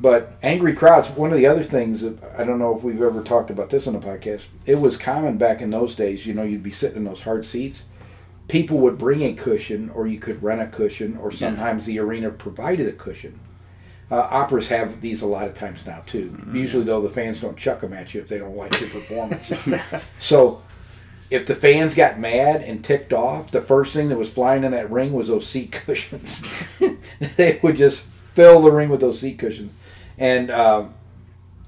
A: But angry crowds. One of the other things that I don't know if we've ever talked about this on the podcast. It was common back in those days. You know, you'd be sitting in those hard seats. People would bring a cushion, or you could rent a cushion, or sometimes the arena provided a cushion. Uh, operas have these a lot of times now too. Usually, though, the fans don't chuck them at you if they don't like your performance. <laughs> so, if the fans got mad and ticked off, the first thing that was flying in that ring was those seat <laughs> cushions. <laughs> they would just fill the ring with those seat cushions. And um,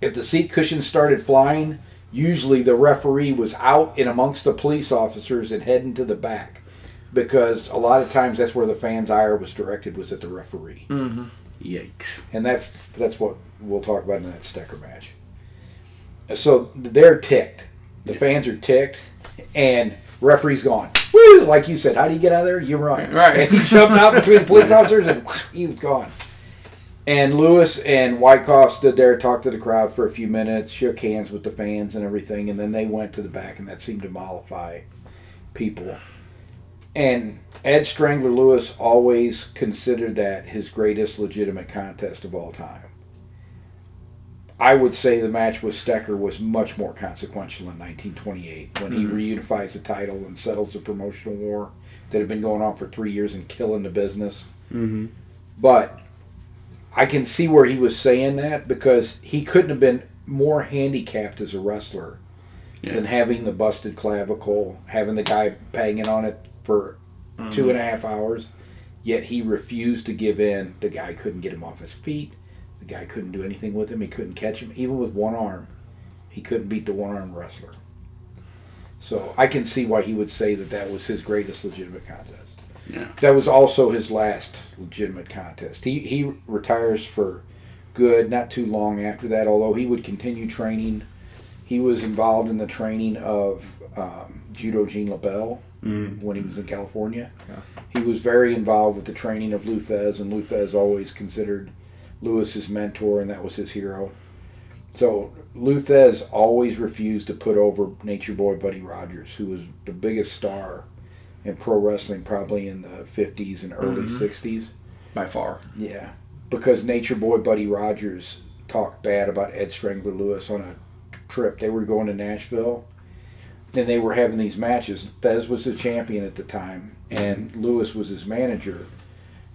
A: if the seat cushions started flying, usually the referee was out and amongst the police officers and heading to the back. Because a lot of times that's where the fans' ire was directed was at the referee,
C: Mhm.
B: Yikes.
A: and that's that's what we'll talk about in that Stecher match. So they're ticked. The fans are ticked, and referee's gone. Woo! Like you said, how do you get out of there? You run.
C: Right.
A: And he jumped out between the police officers, and he was gone. And Lewis and Wyckoff stood there, talked to the crowd for a few minutes, shook hands with the fans and everything, and then they went to the back, and that seemed to mollify people. And Ed Strangler Lewis always considered that his greatest legitimate contest of all time. I would say the match with Stecher was much more consequential in 1928 when he reunifies the title and settles the promotional war that had been going on for three years and killing the business.
B: Mm-hmm.
A: But I can see where he was saying that because he couldn't have been more handicapped as a wrestler
B: Yeah.
A: than having the busted clavicle, having the guy banging on it for two and a half hours. Yet he refused to give in. The guy couldn't get him off his feet. The guy couldn't do anything with him. He couldn't catch him, even with one arm. He couldn't beat the one armed wrestler. So I can see why he would say that that was his greatest legitimate contest.
B: Yeah.
A: That was also his last legitimate contest. He he retires for good not too long after that. Although he would continue training, he was involved in the training of um, judo Gene LeBell
B: Mm.
A: when he was in California.
C: Yeah.
A: He was very involved with the training of Lou Thesz, and Lou Thesz always considered Lewis his mentor, and that was his hero. So Lou Thesz always refused to put over Nature Boy Buddy Rogers, who was the biggest star in pro wrestling probably in the 50s and early
C: Mhm.
A: 60s.
C: by far.
A: Yeah, because Nature Boy Buddy Rogers talked bad about Ed Strangler Lewis on a trip. They were going to Nashville, and they were having these matches. Thesz was the champion at the time, and Lewis was his manager.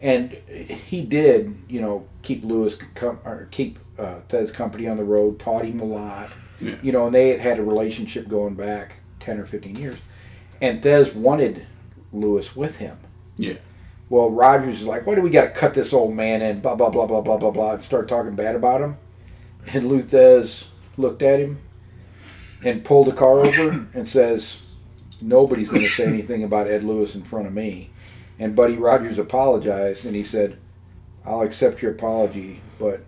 A: And he did, you know, keep Lewis com- or keep uh, Thesz company on the road. Taught him a lot,
B: Yeah.
A: you know, and they had had a relationship going back ten or fifteen years. And Thesz wanted Lewis with him.
B: Yeah.
A: Well, Rogers is like, why do we got to cut this old man in? Blah blah blah blah blah blah blah, and start talking bad about him. And Lou Thesz looked at him and pulled the car over and says, "Nobody's going to say anything about Ed Lewis in front of me." And Buddy Rogers apologized, and he said, "I'll accept your apology, but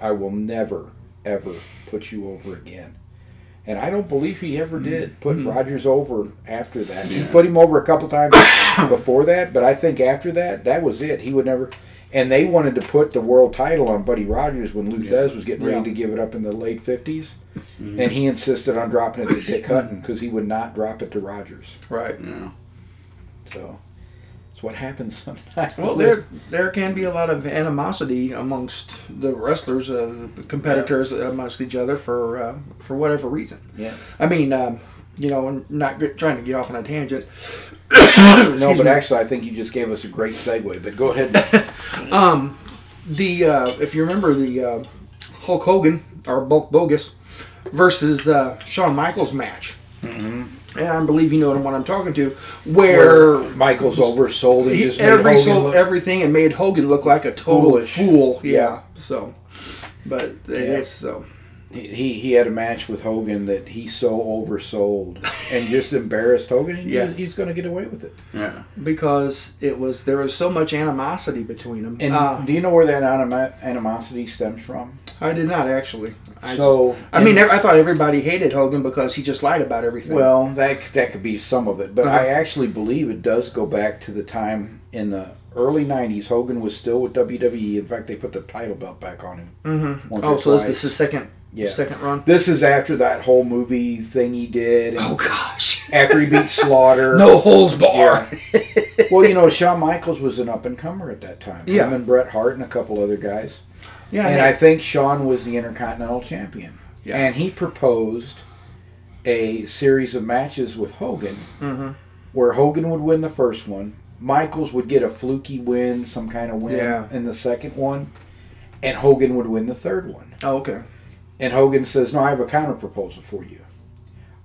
A: I will never ever put you over again." And I don't believe he ever did put
C: Mhm.
A: Rogers over after that. He put him over a couple times <coughs> before that, but I think after that, that was it. He would never. And they wanted to put the world title on Buddy Rogers when Lou Thesz was getting ready
C: Yeah.
A: to give it up in the late 50s.
B: Mhm.
A: And he insisted on dropping it to Dick Hutton because he would not drop it to Rogers.
C: Right.
B: Yeah.
A: So it's what happens <laughs> sometimes.
C: Well, there there can be a lot of animosity amongst the wrestlers, uh, competitors amongst each other for uh, for whatever reason.
A: Yeah.
C: I mean, um, you know, I'm not get, trying to get off on a tangent. <coughs>
A: No, but
C: me.
A: actually, I think you just gave us a great segue. But go ahead. <laughs>
C: Um, the uh, if you remember the uh, Hulk Hogan or Bulk Bogus versus uh, Shawn Michaels match,
A: Mhm.
C: And I believe you know what I'm talking to, where.
A: Michaels oversold and
C: He,
A: just made
C: every
A: Hogan
C: sold
A: look-
C: everything and made Hogan look like a total
A: Foolish.
C: fool. Yeah.
A: Yeah.
C: So, but
A: Yeah.
C: it's so.
A: he he had a match with Hogan that he so oversold <laughs> and just embarrassed Hogan. And
C: Yeah.
A: he, he's going to get away with it.
B: Yeah.
C: because it was there was so much animosity between them.
A: And
C: uh,
A: do you know where that anima- animosity stems from?
C: I did not actually. I,
A: so
C: I mean, I thought everybody hated Hogan because he just lied about everything.
A: well, that that could be some of it, but
C: Uh-huh.
A: I actually believe it does go back to the time in the early '90s. Hogan was still with WWE. In fact, they put the title belt back on him.
C: hmm oh, so this,
A: twice.
C: this is the second
A: Yeah.
C: second run.
A: This is after that whole movie thing he did.
C: Oh gosh,
A: After he beat Slaughter. <laughs>
C: no holds bar. <laughs>
A: Well, you know, Shawn Michaels was an up and comer at that time.
C: Yeah.
A: Him and Bret Hart and a couple other guys.
C: Yeah,
A: and
C: yeah.
A: I think Shawn was the Intercontinental Champion.
C: Yeah.
A: And he proposed a series of matches with Hogan
C: Mhm.
A: where Hogan would win the first one, Michaels would get a fluky win, some kind of win
C: Yeah.
A: in the second one, and Hogan would win the third one.
C: Oh, okay.
A: And Hogan says, No, I have a counter proposal for you.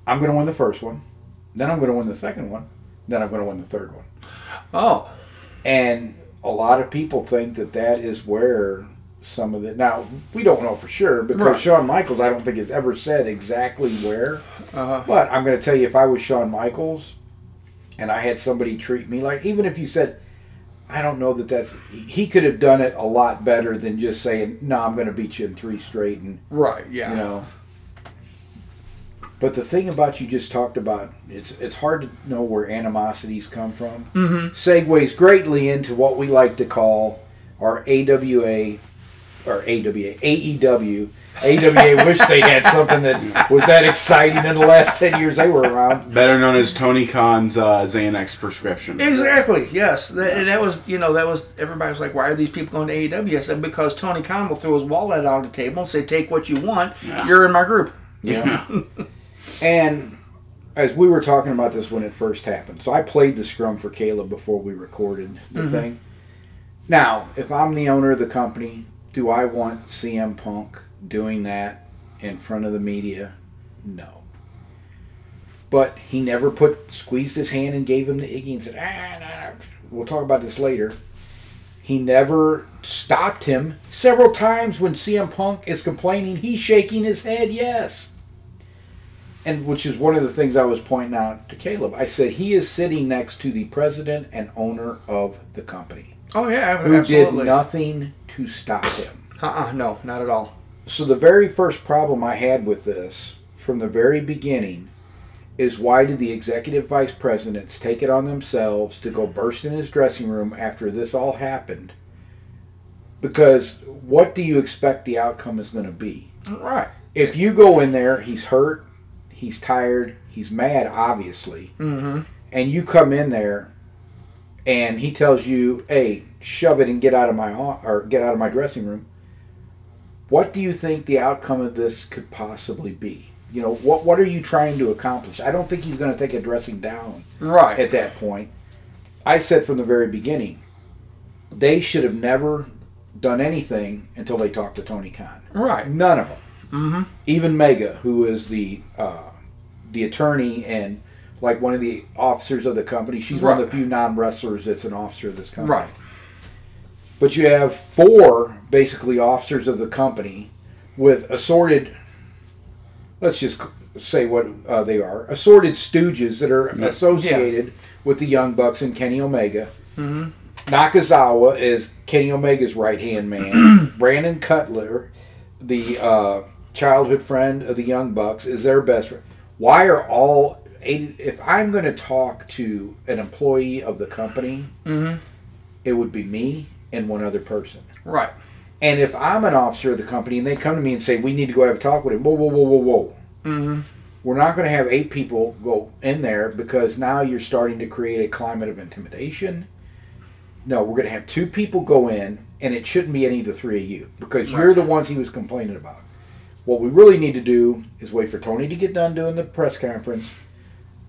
A: I'm going to win the first one, then I'm going to win the second one, then I'm going to win the third one.
C: Oh,
A: And a lot of people think that that is where some of it. Now, we don't know for sure because
C: Right.
A: Shawn Michaels, I don't think, has ever said exactly where.
C: uh,
A: But I'm going to tell you, if I was Shawn Michaels and I had somebody treat me like, even if you said, I don't know that that's. He could have done it a lot better than just saying, no, I'm going to beat you in three straight and
C: right. Yeah.
A: you know. But the thing about you just talked about, it's it's hard to know where animosities come from.
C: Mm-hmm.
A: Segues greatly into what we like to call our AWA or AWA, AEW. AWA <laughs> wish they had something that was that exciting in the last 10 years they were around.
B: Better known as Tony Khan's uh, Xanax prescription.
C: Exactly. Yes, that, and that was you know that was everybody was like, why are these people going to AEW? I said because Tony Khan will throw his wallet on the table and say, take what you want. You're in my group.
A: Yeah. <laughs> and as we were talking about this when it first happened, so I played the scrum for Caleb before we recorded the thing. Now, if I'm the owner of the company, do I want CM Punk doing that in front of the media? No. But he never put squeezed his hand and gave him the Iggy and said, ah, nah. we'll talk about this later. He never stopped him. Several times when CM Punk is complaining, he's shaking his head, yes. And which is one of the things I was pointing out to Caleb. I said he is sitting next to the president and owner of the company
C: Oh yeah,
A: who
C: absolutely.
A: did nothing to stop him.
C: Uh-uh, no, not at all.
A: So the very first problem I had with this from the very beginning is why did the executive vice presidents take it on themselves to go burst in his dressing room after this all happened? Because what do you expect the outcome is going to be?
C: Right.
A: If you go in there, he's hurt, he's tired, he's mad, obviously,
C: Mm-hmm.
A: and you come in there and he tells you, "Hey, shove it and get out of my or get out of my dressing room." What do you think the outcome of this could possibly be? You know, what what are you trying to accomplish? I don't think he's going to take a dressing down
C: Right.
A: at that point. I said from the very beginning, they should have never done anything until they talked to Tony Khan.
C: right.
A: None of them.
C: Mm-hmm.
A: Even Megha, who is the uh, the attorney and like one of the officers of the company, she's one of the few non wrestlers that's an officer of this company.
C: Right.
A: But you have four basically officers of the company with assorted. Let's just say what uh, they are: assorted stooges that are
B: Yeah.
A: associated with the Young Bucks and Kenny Omega.
C: Mm-hmm.
A: Nakazawa is Kenny Omega's right hand man. <clears throat> Brandon Cutler, the uh, childhood friend of the Young Bucks, is their best friend. Why are all if I'm going to talk to an employee of the company,
C: Mm-hmm.
A: it would be me and one other person.
C: Right.
A: And if I'm an officer of the company and they come to me and say we need to go have a talk with him, whoa, whoa, whoa, whoa, whoa.
C: Mm-hmm.
A: We're not going to have eight people go in there because now you're starting to create a climate of intimidation. No, we're going to have two people go in, and it shouldn't be any of the three of you because you're the ones he was complaining about. What we really need to do is wait for Tony to get done doing the press conference,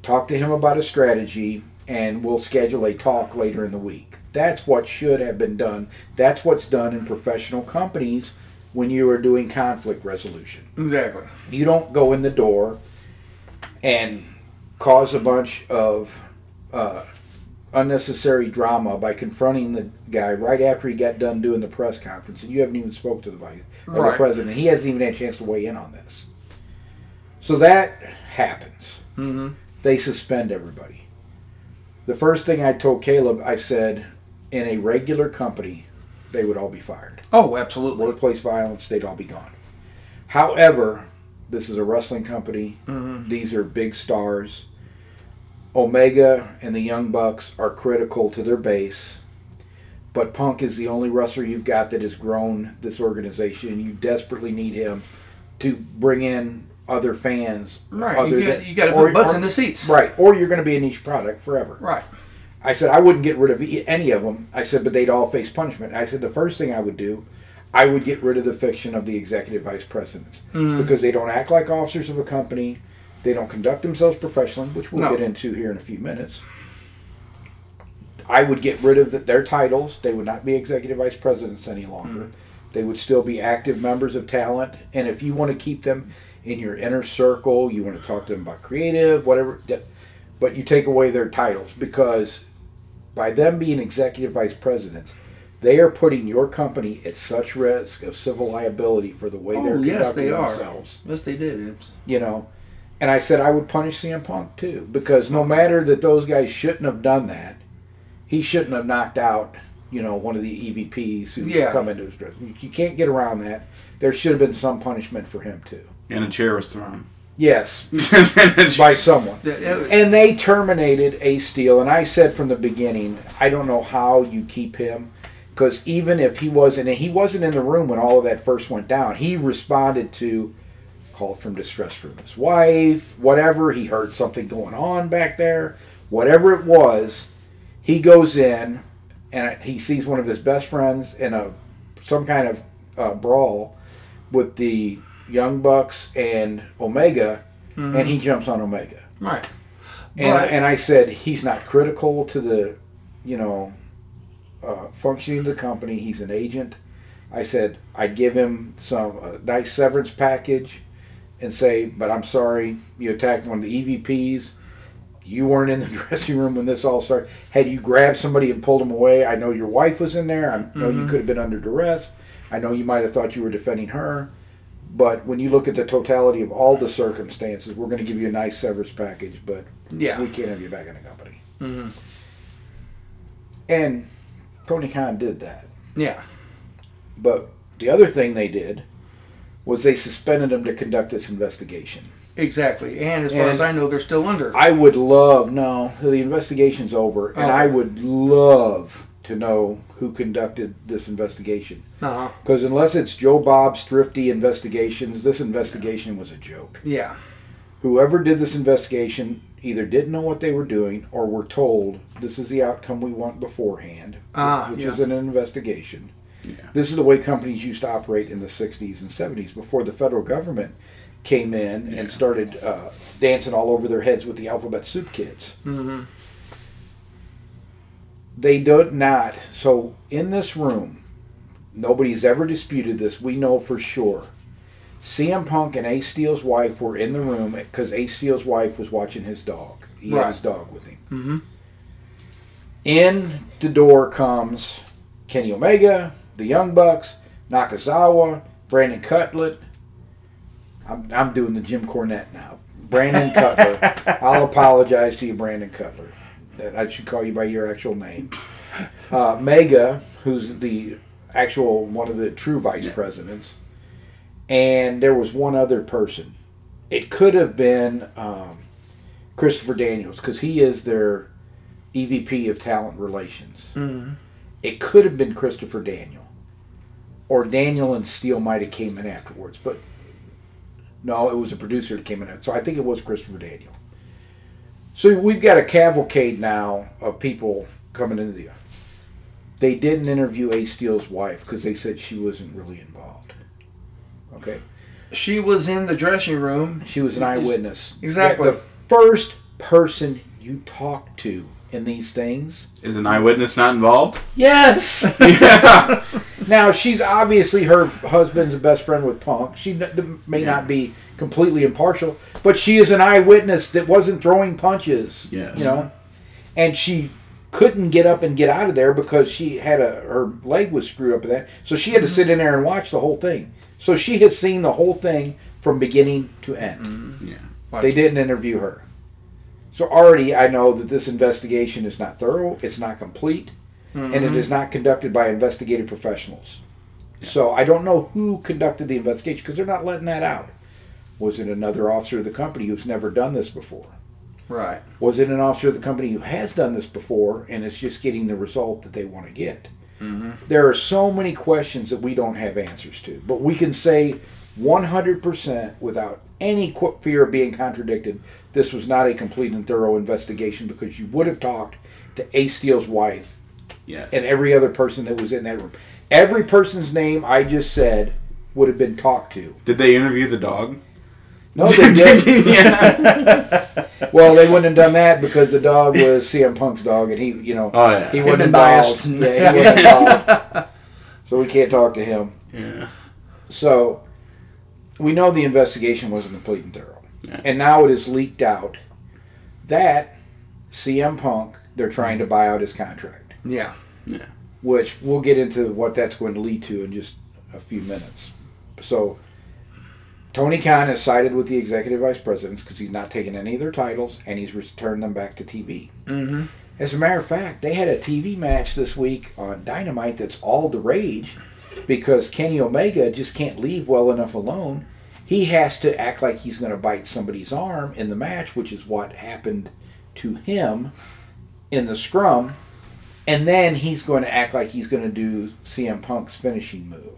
A: talk to him about a strategy, and we'll schedule a talk later in the week. That's what should have been done. That's what's done in professional companies when you are doing conflict resolution.
C: Exactly.
A: You don't go in the door and cause a bunch of uh, unnecessary drama by confronting the guy right after he got done doing the press conference, and you haven't even spoke to the vice or the president. He hasn't even had a chance to weigh in on this. So that happens.
C: Mm-hmm.
A: They suspend everybody. The first thing I told Caleb, I said, in a regular company, they would all be fired
C: Oh, absolutely.
A: workplace violence, they'd all be gone. However, this is a wrestling company.
C: Mm-hmm.
A: These are big stars. Omega and the Young Bucks are critical to their base. But Punk is the only wrestler you've got that has grown this organization. You desperately need him to bring in other fans.
C: Right.
A: Other
C: you, got,
A: than-
C: you got to put butts
A: or-
C: in the seats.
A: Right. Or you're going to be a niche product forever.
C: Right.
A: I said I wouldn't get rid of any of them. I said, but they'd all face punishment. I said the first thing I would do, I would get rid of the fiction of the executive vice presidents
C: Mhm.
A: because they don't act like officers of a company. They don't conduct themselves professionally, which we'll
C: No.
A: get into here in a few minutes. I would get rid of the, their titles. They would not be executive vice presidents any longer. They would still be active members of talent. And if you want to keep them in your inner circle, you want to talk to them about creative, whatever, but you take away their titles because by them being executive vice presidents, they are putting your company at such risk of civil liability for the way they're
C: Oh, yes,
A: conducting
C: they are.
A: themselves
C: Yes, they did.
A: You know. And I said I would punish CM Punk too, because no matter that those guys shouldn't have done that, he shouldn't have knocked out, you know, one of the EVPs who
C: Yeah.
A: come into his dress. You can't get around that. There should have been some punishment for him too.
B: And a chair was thrown.
A: Yes, <laughs> by someone.
C: that- that-
A: And they terminated Ace Steel, and I said from the beginning, I don't know how you keep him, Because even if he wasn't, and he wasn't in the room when all of that first went down, he responded to call from distress from his wife, whatever. He heard something going on back there, whatever it was. He goes in and he sees one of his best friends in a some kind of uh, brawl with the Young Bucks and Omega, and he jumps on Omega.
C: Right.
A: And,
C: But-
A: and I said he's not critical to the, you know, uh, functioning of the company. He's an agent. I said I'd give him some a nice severance package, and say, but I'm sorry you attacked one of the EVPs. You weren't in the <laughs> dressing room when this all started. Had you grabbed somebody and pulled them away, I know your wife was in there. I know you could have been under duress. I know you might have thought you were defending her. But when you look at the totality of all the circumstances, we're going to give you a nice severance package, but
C: Yeah.
A: we can't have you back in the company.
C: Mhm.
A: And Tony Khan did that.
C: Yeah.
A: But the other thing they did was they suspended him to conduct this investigation.
C: Exactly. And as far
A: And-
C: as I know, they're still under.
A: I would love no, the investigation's over, and
C: Oh.
A: I would love to know who conducted this investigation.
C: Uh-huh.
A: Because unless it's Joe Bob's thrifty investigations, this investigation was a joke.
C: Yeah.
A: Whoever did this investigation either didn't know what they were doing or were told this is the outcome we want beforehand,
C: Ah,
A: which
C: yeah.
A: is an investigation.
B: Yeah.
A: This is the way companies used to operate in the 60s and 70s before the federal government came in
B: Yeah.
A: and started uh, dancing all over their heads with the alphabet soup kids.
C: hmm
A: They do not. So in this room, nobody's ever disputed this. We know for sure. CM Punk and Ace Steel's wife were in the room because Ace Steel's wife was watching his dog. He
C: Right.
A: had his dog with him.
C: Mm-hmm.
A: In the door comes Kenny Omega, the Young Bucks, Nakazawa, Brandon Cutlet. I'm, I'm doing the Jim Cornette now. Brandon Cutler. <laughs> I'll apologize to you, Brandon Cutler. That I should call you by your actual name. Uh, Megha, who's the actual one of the true vice presidents, and there was one other person. It could have been um, Christopher Daniels because he is their EVP of Talent Relations.
C: hmm
A: It could have been Christopher Daniel, or Daniel and Steele might have came in afterwards, but no, it was a producer that came in. So I think it was Christopher Daniel. So we've got a cavalcade now of people coming into the. They didn't interview Ace Steel's wife because they said she wasn't really involved. Okay,
C: She was in the dressing room.
A: she was an eyewitness.
C: Exactly.
A: The first person you talk to in these things.
B: Is an eyewitness not involved?
A: Yes.
B: yeah. <laughs>
A: Now she's obviously her husband's best friend with Punk. She n- may not be completely impartial, but she is an eyewitness that wasn't throwing punches.
B: Yes.
A: You know, and she couldn't get up and get out of there because she had a her leg was screwed up with that. So she had to mm-hmm. sit in there and watch the whole thing. So she has seen the whole thing from beginning to end. Mm-hmm.
B: Yeah.
A: They didn't interview her. So already I know that this investigation is not thorough, it's not complete, and it mm-hmm. is not conducted by investigative professionals. So I don't know who conducted the investigation because they're not letting that out. Was it another officer of the company who's never done this before?
C: Right.
A: Was it an officer of the company who has done this before and is just getting the result that they want to get? Mm-hmm. There are so many questions that we don't have answers to, but we can say 100% without any qu- fear of being contradicted, this was not a complete and thorough investigation because you would have talked to Ace Steel's wife
B: Yes.
A: and every other person that was in that room. Every person's name I just said would have been talked to.
B: Did they interview the dog?
A: No, they <laughs> didn't.
B: yeah.
A: Well, they wouldn't have done that because the dog was CM Punk's dog, and he, you know,
B: Oh yeah.
A: he wasn't
C: been
A: involved.
C: biased.
A: Yeah, he wasn't <laughs> involved. So we can't talk to him.
B: yeah.
A: So we know the investigation wasn't complete and thorough,
B: Yeah.
A: and now it is leaked out that CM Punk they're trying to buy out his contract,
C: Yeah. Yeah.
A: which we'll get into what that's going to lead to in just a few minutes. So. Tony Khan has sided with the executive vice presidents because he's not taking any of their titles and he's returned them back to TV.
C: hmm
A: As a matter of fact, they had a TV match this week on Dynamite that's all the rage because Kenny Omega just can't leave well enough alone. He has to act like he's going to bite somebody's arm in the match, which is what happened to him in the scrum. and then he's going to act like he's going to do CM Punk's finishing move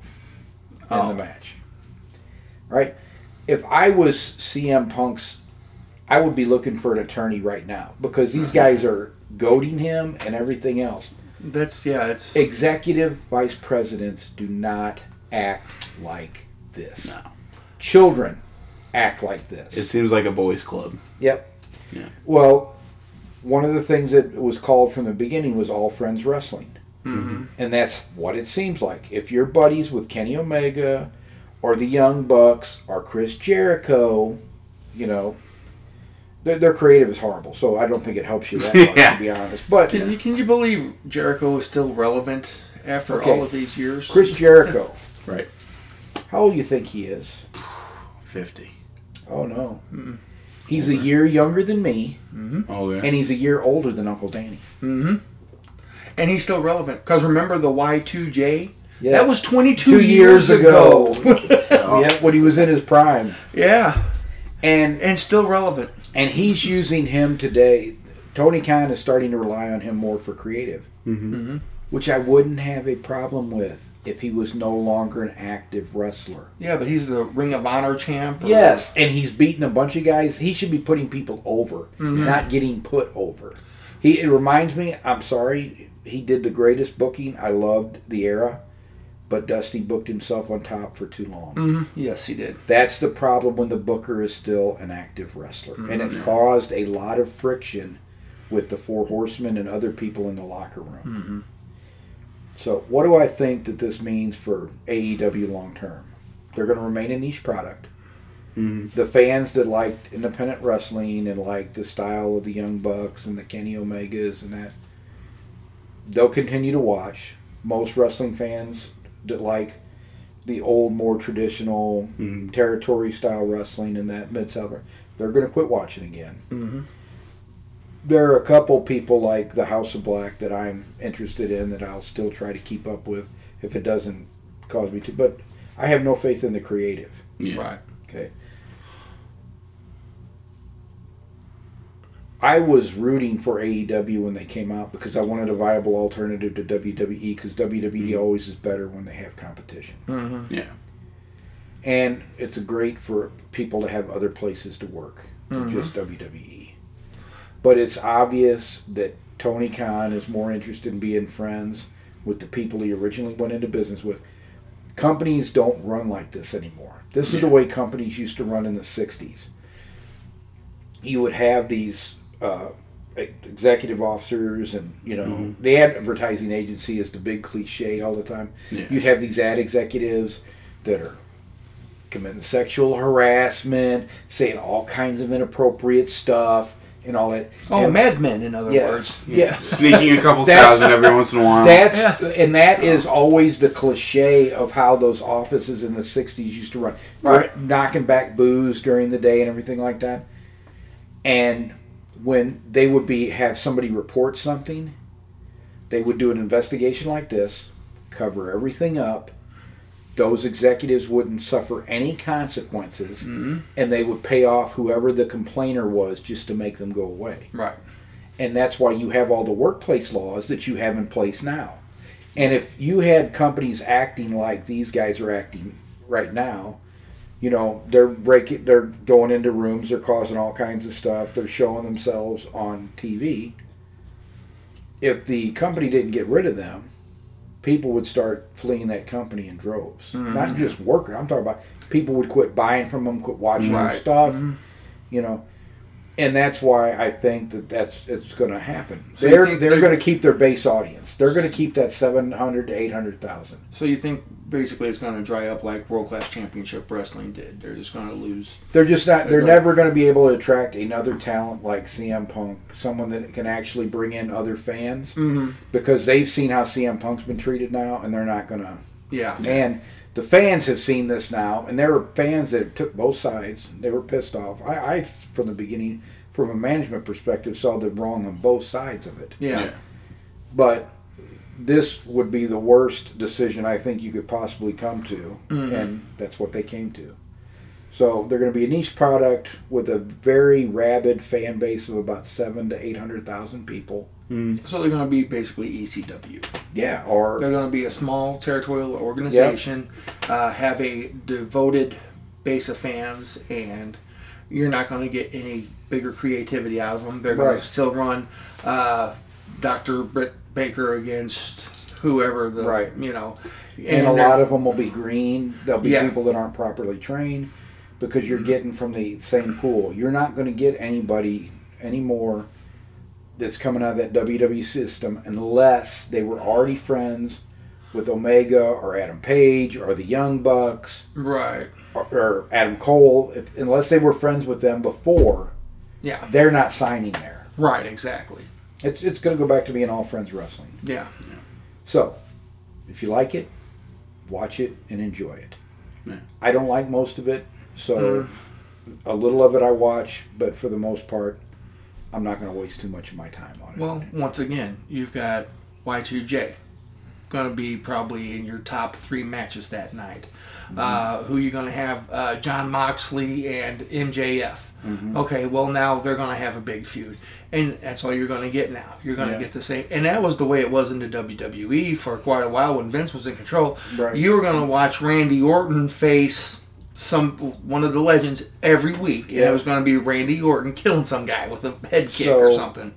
A: in
C: Oh.
A: the match. Right? If I was CM Punk's, I would be looking for an attorney right now because these guys are goading him and everything else.
C: That's yeah. It's
A: Executive vice presidents do not act like this.
B: No.
A: Children act like this.
B: It seems like a boys' club.
A: Yep.
B: Yeah.
A: Well, one of the things that was called from the beginning was All Friends Wrestling.
C: Mhm.
A: And that's what it seems like. If you're buddies with Kenny Omega or the Young Bucks or Chris Jericho, you know, their, their creative is horrible. So I don't think it helps you that <laughs> much,
B: Yeah.
A: to be honest. But
C: Can you can you believe Jericho is still relevant after
A: Okay.
C: all of these years?
A: Chris Jericho, <laughs>
B: Right.
A: how old do you think he is?
B: 50.
A: Oh, no.
C: Mm-mm.
A: He's a year younger than me,
B: Oh, yeah.
A: and he's a year older than Uncle Danny.
C: hmm And he's still relevant because remember the Y2J?
A: Yes.
C: That was 22
A: Two
C: years,
A: years
C: ago.
B: Oh. <laughs>
A: yeah, when he was in his prime.
C: yeah,
A: And
C: and still relevant.
A: and he's using him today. Tony Khan is starting to rely on him more for creative,
B: hmm
A: which I wouldn't have a problem with if he was no longer an active wrestler.
C: Yeah, but he's the Ring of Honor champ. or-
A: Yes, and he's beating a bunch of guys. He should be putting people over,
C: Mhm.
A: not getting put over. He it reminds me. I'm sorry, he did the greatest booking. I loved the era, but Dusty booked himself on top for too long.
C: Mhm. Yes, he did.
A: That's the problem when the booker is still an active wrestler. And it caused a lot of friction with the Four Horsemen and other people in the locker room.
C: Mm-hmm.
A: So, what do I think that this means for AEW long term? They're going to remain a niche product.
B: hmm
A: The fans that liked independent wrestling and liked the style of the Young Bucks and the Kenny Omegas and that, they'll continue to watch. Most wrestling fans like the old, more traditional
B: hmm
A: territory style wrestling and that mid south, they're going to quit watching again.
C: Mm-hmm.
A: There are a couple people like the House of Black that I'm interested in that I'll still try to keep up with if it doesn't cause me to. But I have no faith in the creative.
B: Yeah.
C: Right.
A: Okay. I was rooting for AEW when they came out because I wanted a viable alternative to WWE because WWE always is better when they have competition.
C: Mm-hmm.
B: Yeah.
A: And it's great for people to have other places to work than
C: Mhm.
A: just WWE. But it's obvious that Tony Khan is more interested in being friends with the people he originally went into business with. Companies don't run like this anymore. This is the way companies used to run in the 60s. You would have these uh, executive officers, and you know,
B: Mhm.
A: the advertising agency is the big cliche all the time.
B: Yeah.
A: You'd have these ad executives that are committing sexual harassment, saying all kinds of inappropriate stuff, and all that.
C: Oh,
A: and,
C: madmen, in other
A: yes,
C: words. <laughs>
A: yes.
B: Sneaking a couple thousand every once in a while.
A: That's
C: Yeah.
A: and that is always the cliche of how those offices in the '60s used to run,
C: Right.
A: knocking back booze during the day and everything like that. And when they would be have somebody report something, they would do an investigation like this, cover everything up. Those executives wouldn't suffer any consequences,
C: Mm-hmm.
A: and they would pay off whoever the complainer was just to make them go away
C: Right.
A: and that's why you have all the workplace laws that you have in place now. And if you had companies acting like these guys are acting right now, you know, they're breaking, they're going into rooms, they're causing all kinds of stuff, they're showing themselves on TV. If the company didn't get rid of them, people would start fleeing that company in droves. Not
C: Mhm.
A: just workers. I'm talking about people would quit buying from them, quit watching their
C: Right.
A: stuff
C: Mhm.
A: you know and that's why I think that that's it's going to happen.
C: So
A: they're they're going to keep their base audience. They're going to keep that seven hundred to eight hundred thousand.
C: So you think basically it's going to dry up like World Class Championship Wrestling did? They're just going to lose.
A: They're just not. They're
C: They're
A: never going to be able to attract another talent like CM Punk, someone that can actually bring in other fans
C: Mm-hmm.
A: because they've seen how CM Punk's been treated now, and they're not going to.
C: Yeah.
A: And the fans have seen this now, and there were fans that took both sides. They were pissed off. I, I from the beginning, from a management perspective, saw the wrong on both sides of it.
C: Yeah.
B: Yeah.
A: but this would be the worst decision I think you could possibly come to,
C: Mhm.
A: and that's what they came to. So they're going to be a niche product with a very rabid fan base of about seven to eight hundred thousand people.
C: So they're going to be basically ECW.
A: Yeah, or
C: They're going to be a small territorial organization, uh, have a devoted base of fans, and you're not going to get any bigger creativity out of them. They're going
A: Right.
C: to still run uh, Dr. Britt Baker against whoever the
A: Right.
C: you know,
A: and a lot of them will be green. There'll be
C: Yeah.
A: people that aren't properly trained because you're mm-hmm. getting from the same pool. You're not going to get anybody anymore that's coming out of that WWE system unless they were already friends with Omega or Adam Page or the Young Bucks
C: right.
A: or, or Adam Cole. If, unless they were friends with them before,
C: Yeah,
A: they're not signing there.
C: right, exactly.
A: It's it's going to go back to being all friends wrestling.
C: Yeah,
A: So, if you like it, watch it and enjoy it.
B: Yeah.
A: I don't like most of it, so
C: Mm.
A: a little of it I watch, but for the most part, I'm not going to waste too much of my time on it.
C: Well, once again, you've got Y2J. Going to be probably in your top three matches that night. Uh, who you going to have? Uh, Jon Moxley and MJF. Okay, well now they're going to have a big feud, and that's all you're going to get now. You're going to
A: Yeah.
C: get the same, and that was the way it was in the WWE for quite a while when Vince was in control.
A: Right.
C: You were going to watch Randy Orton face some one of the legends every week, and
A: Yeah.
C: it was going to be Randy Orton killing some guy with a head kick or something.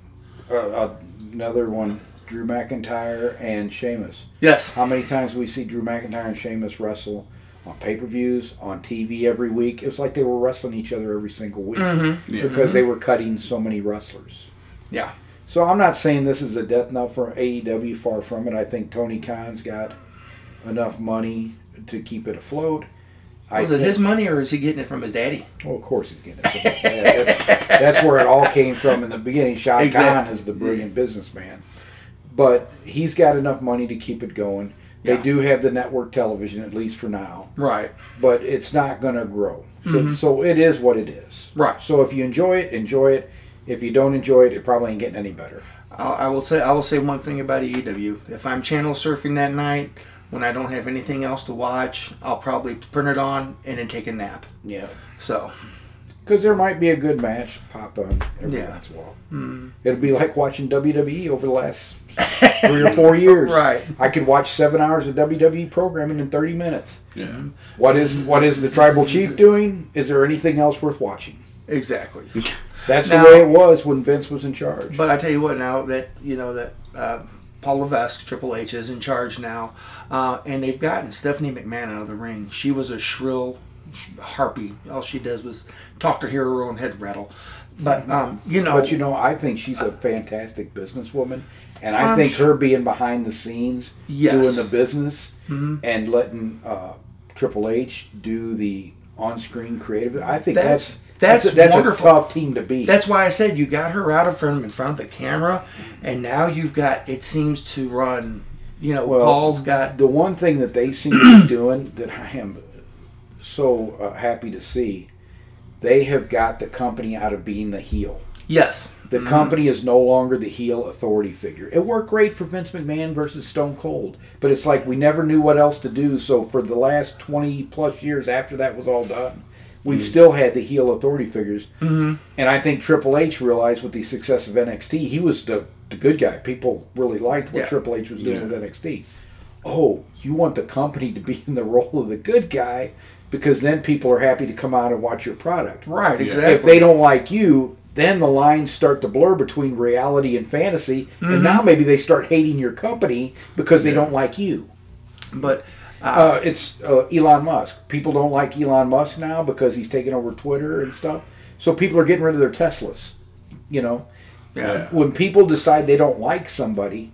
A: uh, uh, another one, Drew McIntyre and Sheamus.
C: Yes.
A: How many times we see Drew McIntyre and Sheamus wrestle on pay-per-views, on TV every week? It was like they were wrestling each other every single week
C: Mm-hmm.
B: Yeah.
A: because they were cutting so many wrestlers.
C: Yeah.
A: So I'm not saying this is a death knell for AEW. Far from it. I think Tony Khan's got enough money to keep it afloat. I
C: Was it his money or is he getting it from his daddy?
A: Well, of course he's getting it. From his dad. that's, that's where it all came from in the beginning. Shad Khan is the brilliant businessman, but he's got enough money to keep it going. They
C: Yeah.
A: do have the network television at least for now,
C: Right.
A: but it's not going to grow. So, mm-hmm. so it is what it is.
C: Right.
A: So if you enjoy it, enjoy it. If you don't enjoy it, it probably ain't getting any better.
C: I, I will say I will say one thing about AEW. If I'm channel surfing that night when I don't have anything else to watch, I'll probably turn it on and then take a nap.
A: Yeah.
C: So
A: Because there might be a good match pop on every
C: Yeah.
A: once in a while.
C: mm,
A: It'll be like watching WWE over the last three or four years. <laughs>
C: right.
A: I could watch seven hours of WWE programming in 30 minutes.
B: Yeah.
A: What is what is the tribal chief doing? Is there anything else worth watching?
C: Exactly.
A: That's
C: Now-
A: the way it was when Vince was in charge.
C: But I tell you what, now that you know that uh, Paul Levesque, Triple H, is in charge now, uh, and they've gotten Stephanie McMahon out of the ring. She was a shrill harpy. All she does was talk to hear her own head rattle. But um, you know,
A: But you know, I think she's a fantastic businesswoman, and I
C: Um,
A: think her being behind the scenes,
C: Yes.
A: doing the business,
C: Mhm.
A: and letting uh, Triple H do the on-screen creative. I think
C: That's-
A: that's
C: that's
A: a, that's
C: wonderful.
A: a tough team to beat.
C: That's why I said you got her out of front in front of the camera, and now you've got it seems to run. You know,
A: Well,
C: Paul's got
A: the one thing that they seem to be <clears throat> doing that I am so uh, happy to see, they have got the company out of being the heel.
C: yes,
A: The company is no longer the heel authority figure. It worked great for Vince McMahon versus Stone Cold, but it's like we never knew what else to do. So for the last twenty plus years after that was all done, we've still had the heel authority figures.
C: Mhm.
A: And I think Triple H realized with the success of NXT, he was the the good guy. People really liked what
C: Yeah.
A: Triple H was doing
B: Yeah.
A: with NXT. Oh, you want the company to be in the role of the good guy because then people are happy to come out and watch your product
C: right,
B: Yeah.
C: exactly.
A: if they don't like you, then the lines start to blur between reality and fantasy, and now maybe they start hating your company because they
B: Yeah.
A: don't like you.
C: but uh,
A: Uh, it's uh, Elon Musk. People don't like Elon Musk now because he's taking over Twitter and stuff. So people are getting rid of their Teslas. You know,
C: yeah.
A: when people decide they don't like somebody,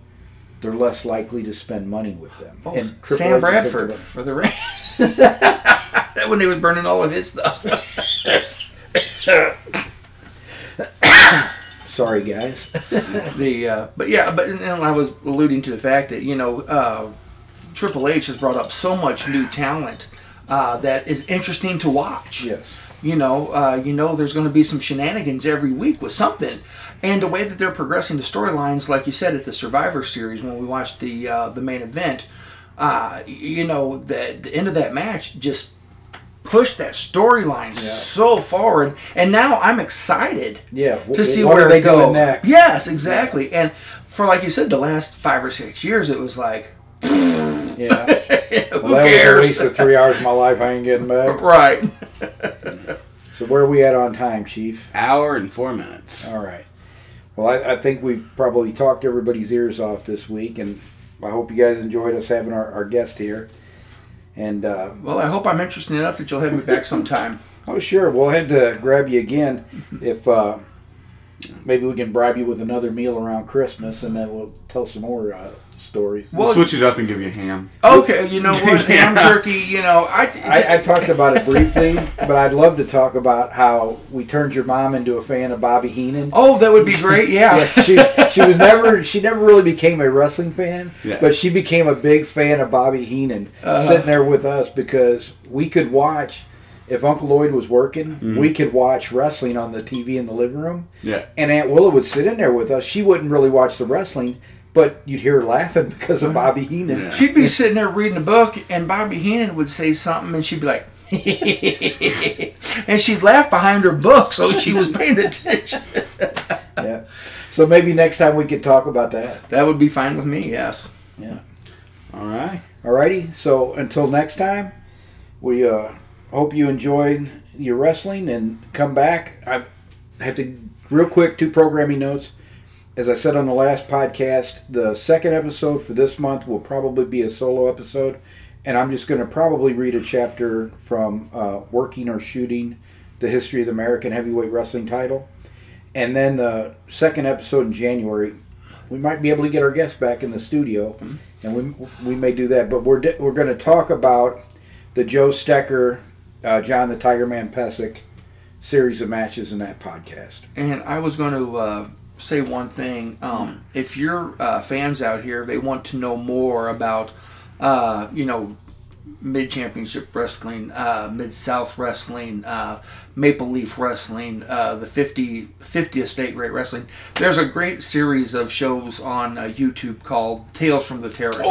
A: they're less likely to spend money with them.
C: Oh,
A: Triple
C: Sam Bradford for the ring. when he was burning all of his stuff. <coughs>
A: Sorry, guys.
C: the uh, but yeah, but and I was alluding to the fact that you know uh, Triple H has brought up so much new talent uh, that is interesting to watch.
A: Yes.
C: You know, uh, you know, there's going to be some shenanigans every week with something, and the way that they're progressing the storylines, like you said at the Survivor Series when we watched the uh, the main event, uh, you know, the the end of that match just pushed that storyline so forward, and now I'm excited
A: Yeah.
C: to see where
A: they
C: go.
A: next?
C: Yes, exactly. And for like you said, the last five or six years, it was like,
A: Yeah. <laughs>
C: who
A: Well, that
C: cares?
A: was a waste of three hours of my life. I ain't getting back. <laughs>
C: right.
A: So where are we at on time, Chief?
B: Hour and four minutes.
A: All right. Well, I, I think we've probably talked everybody's ears off this week, and I hope you guys enjoyed us having our, our guest here. And uh,
C: Well, I hope I'm interesting enough that you'll have me back sometime. <laughs>
A: oh, sure, we'll head to grab you again if uh, maybe we can bribe you with another meal around Christmas, and then we'll tell some more uh, stories.
B: We'll
C: Well,
B: switch it up and give you ham.
C: okay, you know what? <laughs> Ham
B: Yeah.
C: jerky, you know, I,
A: I, I talked about it briefly, but I'd love to talk about how we turned your mom into a fan of Bobby Heenan.
C: oh, that would be great. Yeah.
A: Yeah, she she was never she never really became a wrestling fan,
B: Yes.
A: but she became a big fan of Bobby Heenan
C: Uh-huh.
A: sitting there with us because we could watch if Uncle Lloyd was working,
B: Mm-hmm.
A: we could watch wrestling on the TV in the living room,
B: Yeah.
A: and Aunt Willa would sit in there with us. She wouldn't really watch the wrestling, but you'd hear her laughing because of Bobby Heenan.
B: Yeah.
C: She'd be sitting there reading a book, and Bobby Heenan would say something, and she'd be like, <laughs> and she'd laugh behind her book, so she was paying attention. <laughs>
A: Yeah. So maybe next time we could talk about that.
C: That would be fine with me. Yes. Yeah.
B: All right.
A: All righty. So until next time, we uh, hope you enjoyed your wrestling and come back. I have to real quick two programming notes. As I said on the last podcast, the second episode for this month will probably be a solo episode, and I'm just going to probably read a chapter from uh, Working or Shooting: The History of the American Heavyweight Wrestling Title, and then the second episode in January. We might be able to get our guests back in the studio, and we we may do that. But we're di- we're going to talk about the Joe Stecher, uh, John the Tiger Man Pesek series of matches in that podcast.
C: And I was going to uh, say one thing. Um, if your uh, fans out here, they want to know more about, uh, you know, mid championship wrestling, uh, mid south wrestling, uh, Maple Leaf wrestling, uh, the 50, 50th state rate wrestling. There's a great series of shows on uh, YouTube called Tales from the Territories.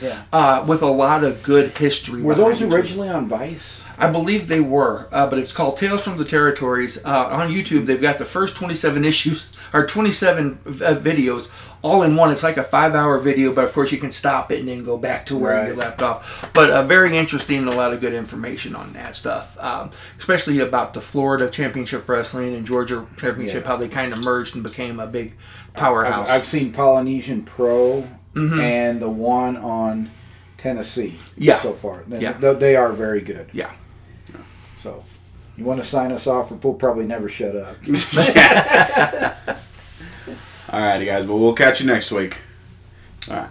A: yeah.
C: Uh, with a lot of good history.
A: Were those
C: each
A: originally on Vice?
C: I believe they were, uh, but it's called Tales from the Territories. Uh, on YouTube, they've got the first 27 issues, or 27 uh, videos, all in one. It's like a five hour video, but of course you can stop it and then go back to where you left off. But uh, very interesting and a lot of good information on that stuff, um, especially about the Florida Championship Wrestling and Georgia Championship,
A: Yeah.
C: how they kind of merged and became a big
A: I've,
C: powerhouse.
A: I've seen Polynesian Pro
C: Mhm.
A: and the one on Tennessee.
C: Yeah.
A: So far, And
C: Yeah.
A: they are very good.
C: Yeah.
A: So, you want to sign us off? or We'll probably never shut up. <laughs> <laughs> <laughs>
B: All righty, guys. Well, we'll catch you next week. All right.